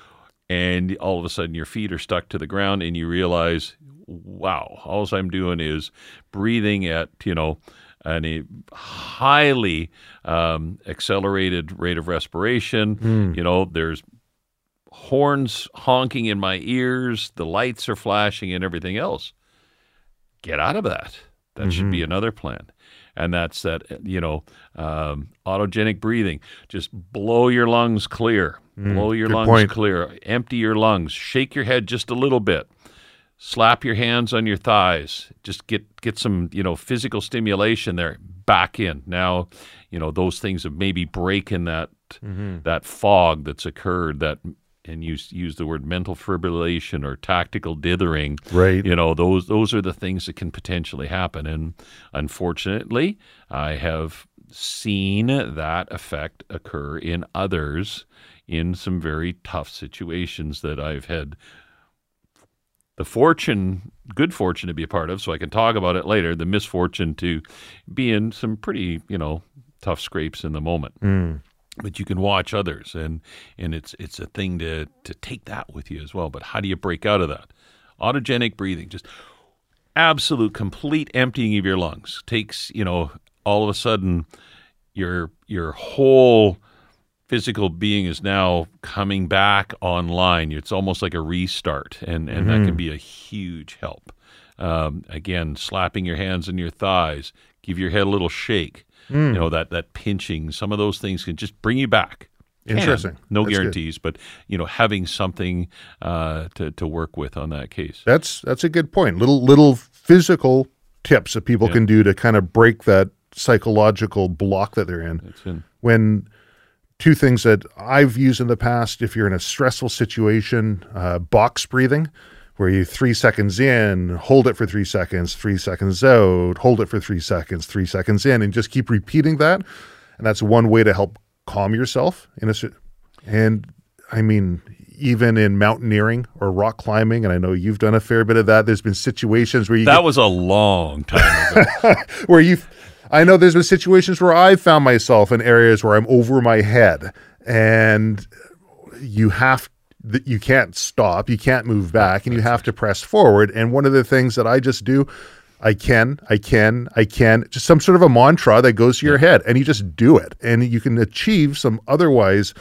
and all of a sudden your feet are stuck to the ground, and you realize, wow, all I'm doing is breathing at you know an a highly um, accelerated rate of respiration. You know, there's horns honking in my ears, the lights are flashing, and everything else. Get out of that. That should be another plan. And that's that, you know, um, autogenic breathing. Just blow your lungs clear. blow your lungs point. clear. Empty your lungs. Shake your head just a little bit. Slap your hands on your thighs. Just get get some, you know, physical stimulation there. Back in. Now, you know, those things have maybe breaking that that fog that's occurred that and use use the word mental fibrillation or tactical dithering Right. you know those those are the things that can potentially happen. And unfortunately i have seen that effect occur in others in some very tough situations that i've had the fortune good fortune to be a part of so i can talk about it later the misfortune to be in some pretty you know tough scrapes in the moment mm. But you can watch others and and it's it's a thing to to take that with you as well. But how do you break out of that? Autogenic breathing just absolute complete emptying of your lungs takes you know all of a sudden your your whole physical being is now coming back online. It's almost like a restart and and that can be a huge help. Um, again slapping your hands on your thighs give your head a little shake you know that that pinching some of those things can just bring you back Can. Interesting. no That's good. guarantees but you know having something uh, to, to work with on that case That's that's a good point. Little little physical tips that people can do to kind of break that psychological block that they're in. it's in When two things that I've used in the past, if you're in a stressful situation, uh, box breathing, where you three seconds in, hold it for three seconds, three seconds out, hold it for three seconds, three seconds in, and just keep repeating that. And that's one way to help calm yourself in a. And I mean, even in mountaineering or rock climbing, and I know you've done a fair bit of that. There's been situations where you that was a long time ago where you I know there's been situations where I've found myself in areas where I'm over my head and you have that you can't stop, you can't move back and you have to press forward. And one of the things that I just do I can, I can, I can, just some sort of a mantra that goes to your head and you just do it. And you can achieve some otherwise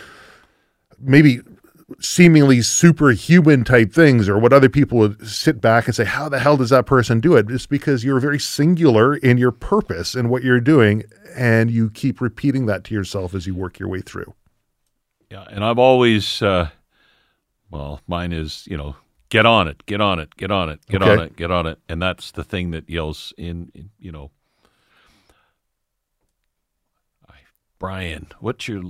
maybe seemingly superhuman type things or what other people would sit back and say how the hell does that person do it? It's because you're very singular in your purpose and what you're doing and you keep repeating that to yourself as you work your way through. Yeah, and I've always, uh, well, mine is, you know, get on it, get on it, get on it, get on it, get on it, and that's the thing that yells in, in you know, I, Brian, what's your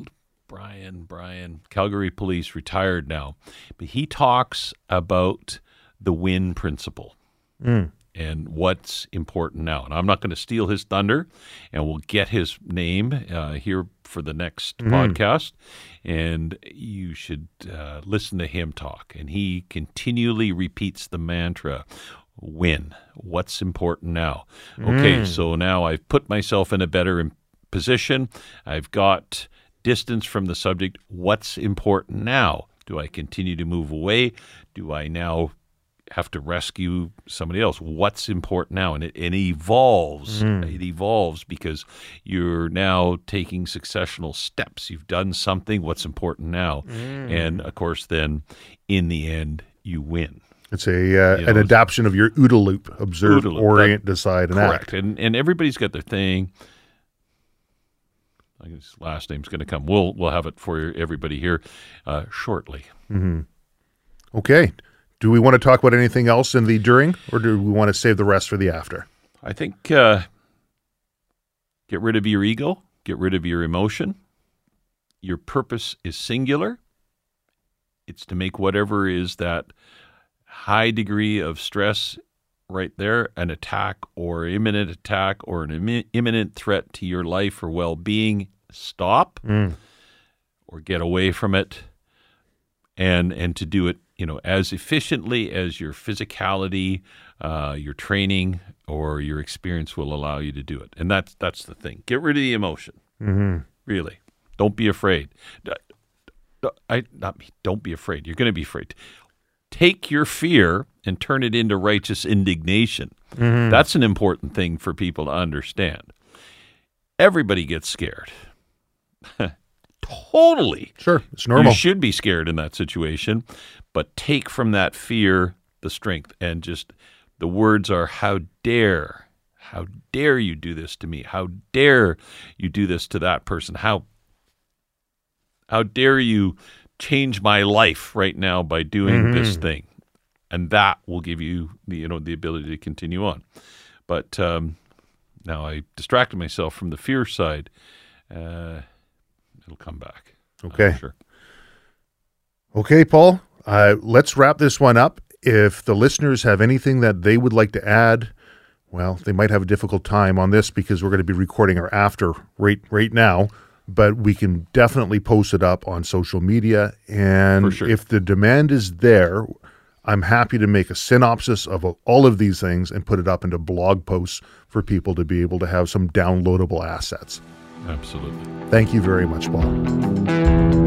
Brian? Brian, Calgary Police, retired now, but he talks about the win principle hmm. And what's important now. And I'm not going to steal his thunder, and we'll get his name uh, here for the next podcast. And you should uh, listen to him talk. And he continually repeats the mantra win. What's important now? Okay, so now I've put myself in a better position. I've got distance from the subject. What's important now? Do I continue to move away? Do I now have to rescue somebody else. What's important now? And it, it evolves. It evolves because you're now taking successional steps. You've done something. What's important now? And of course, then in the end, you win. It's a uh, You an know, adaptation of your OODA loop: observe, OODA loop, orient, decide, and Correct. act. And and everybody's got their thing. I guess last name's going to come. We'll we'll have it for everybody here uh, shortly. Okay. Do we want to talk about anything else in the during, or do we want to save the rest for the after? I think uh, get rid of your ego, get rid of your emotion. Your purpose is singular. It's to make whatever is that high degree of stress right there an attack or imminent attack or an immi- imminent threat to your life or well-being stop or get away from it and and to do it you know as efficiently as your physicality uh, your training or your experience will allow you to do it and that's that's the thing get rid of the emotion mm-hmm. really don't be afraid I not me. Don't be afraid. You're going to be afraid. Take your fear and turn it into righteous indignation. That's an important thing for people to understand. Everybody gets scared. totally. Sure, it's normal. You should be scared in that situation, but take from that fear the strength and just the words are how dare how dare you do this to me? How dare you do this to that person? How how dare you change my life right now by doing this thing? And that will give you the you know the ability to continue on. But um, now I distracted myself from the fear side. Uh, it'll come back. Okay. sure. Okay, Paul, uh, let's wrap this one up. If the listeners have anything that they would like to add, well, they might have a difficult time on this because we're going to be recording our after right right now. But we can definitely post it up on social media, and sure. if the demand is there, I'm happy to make a synopsis of all of these things and put it up into blog posts for people to be able to have some downloadable assets. Absolutely. Thank you very much, Paul.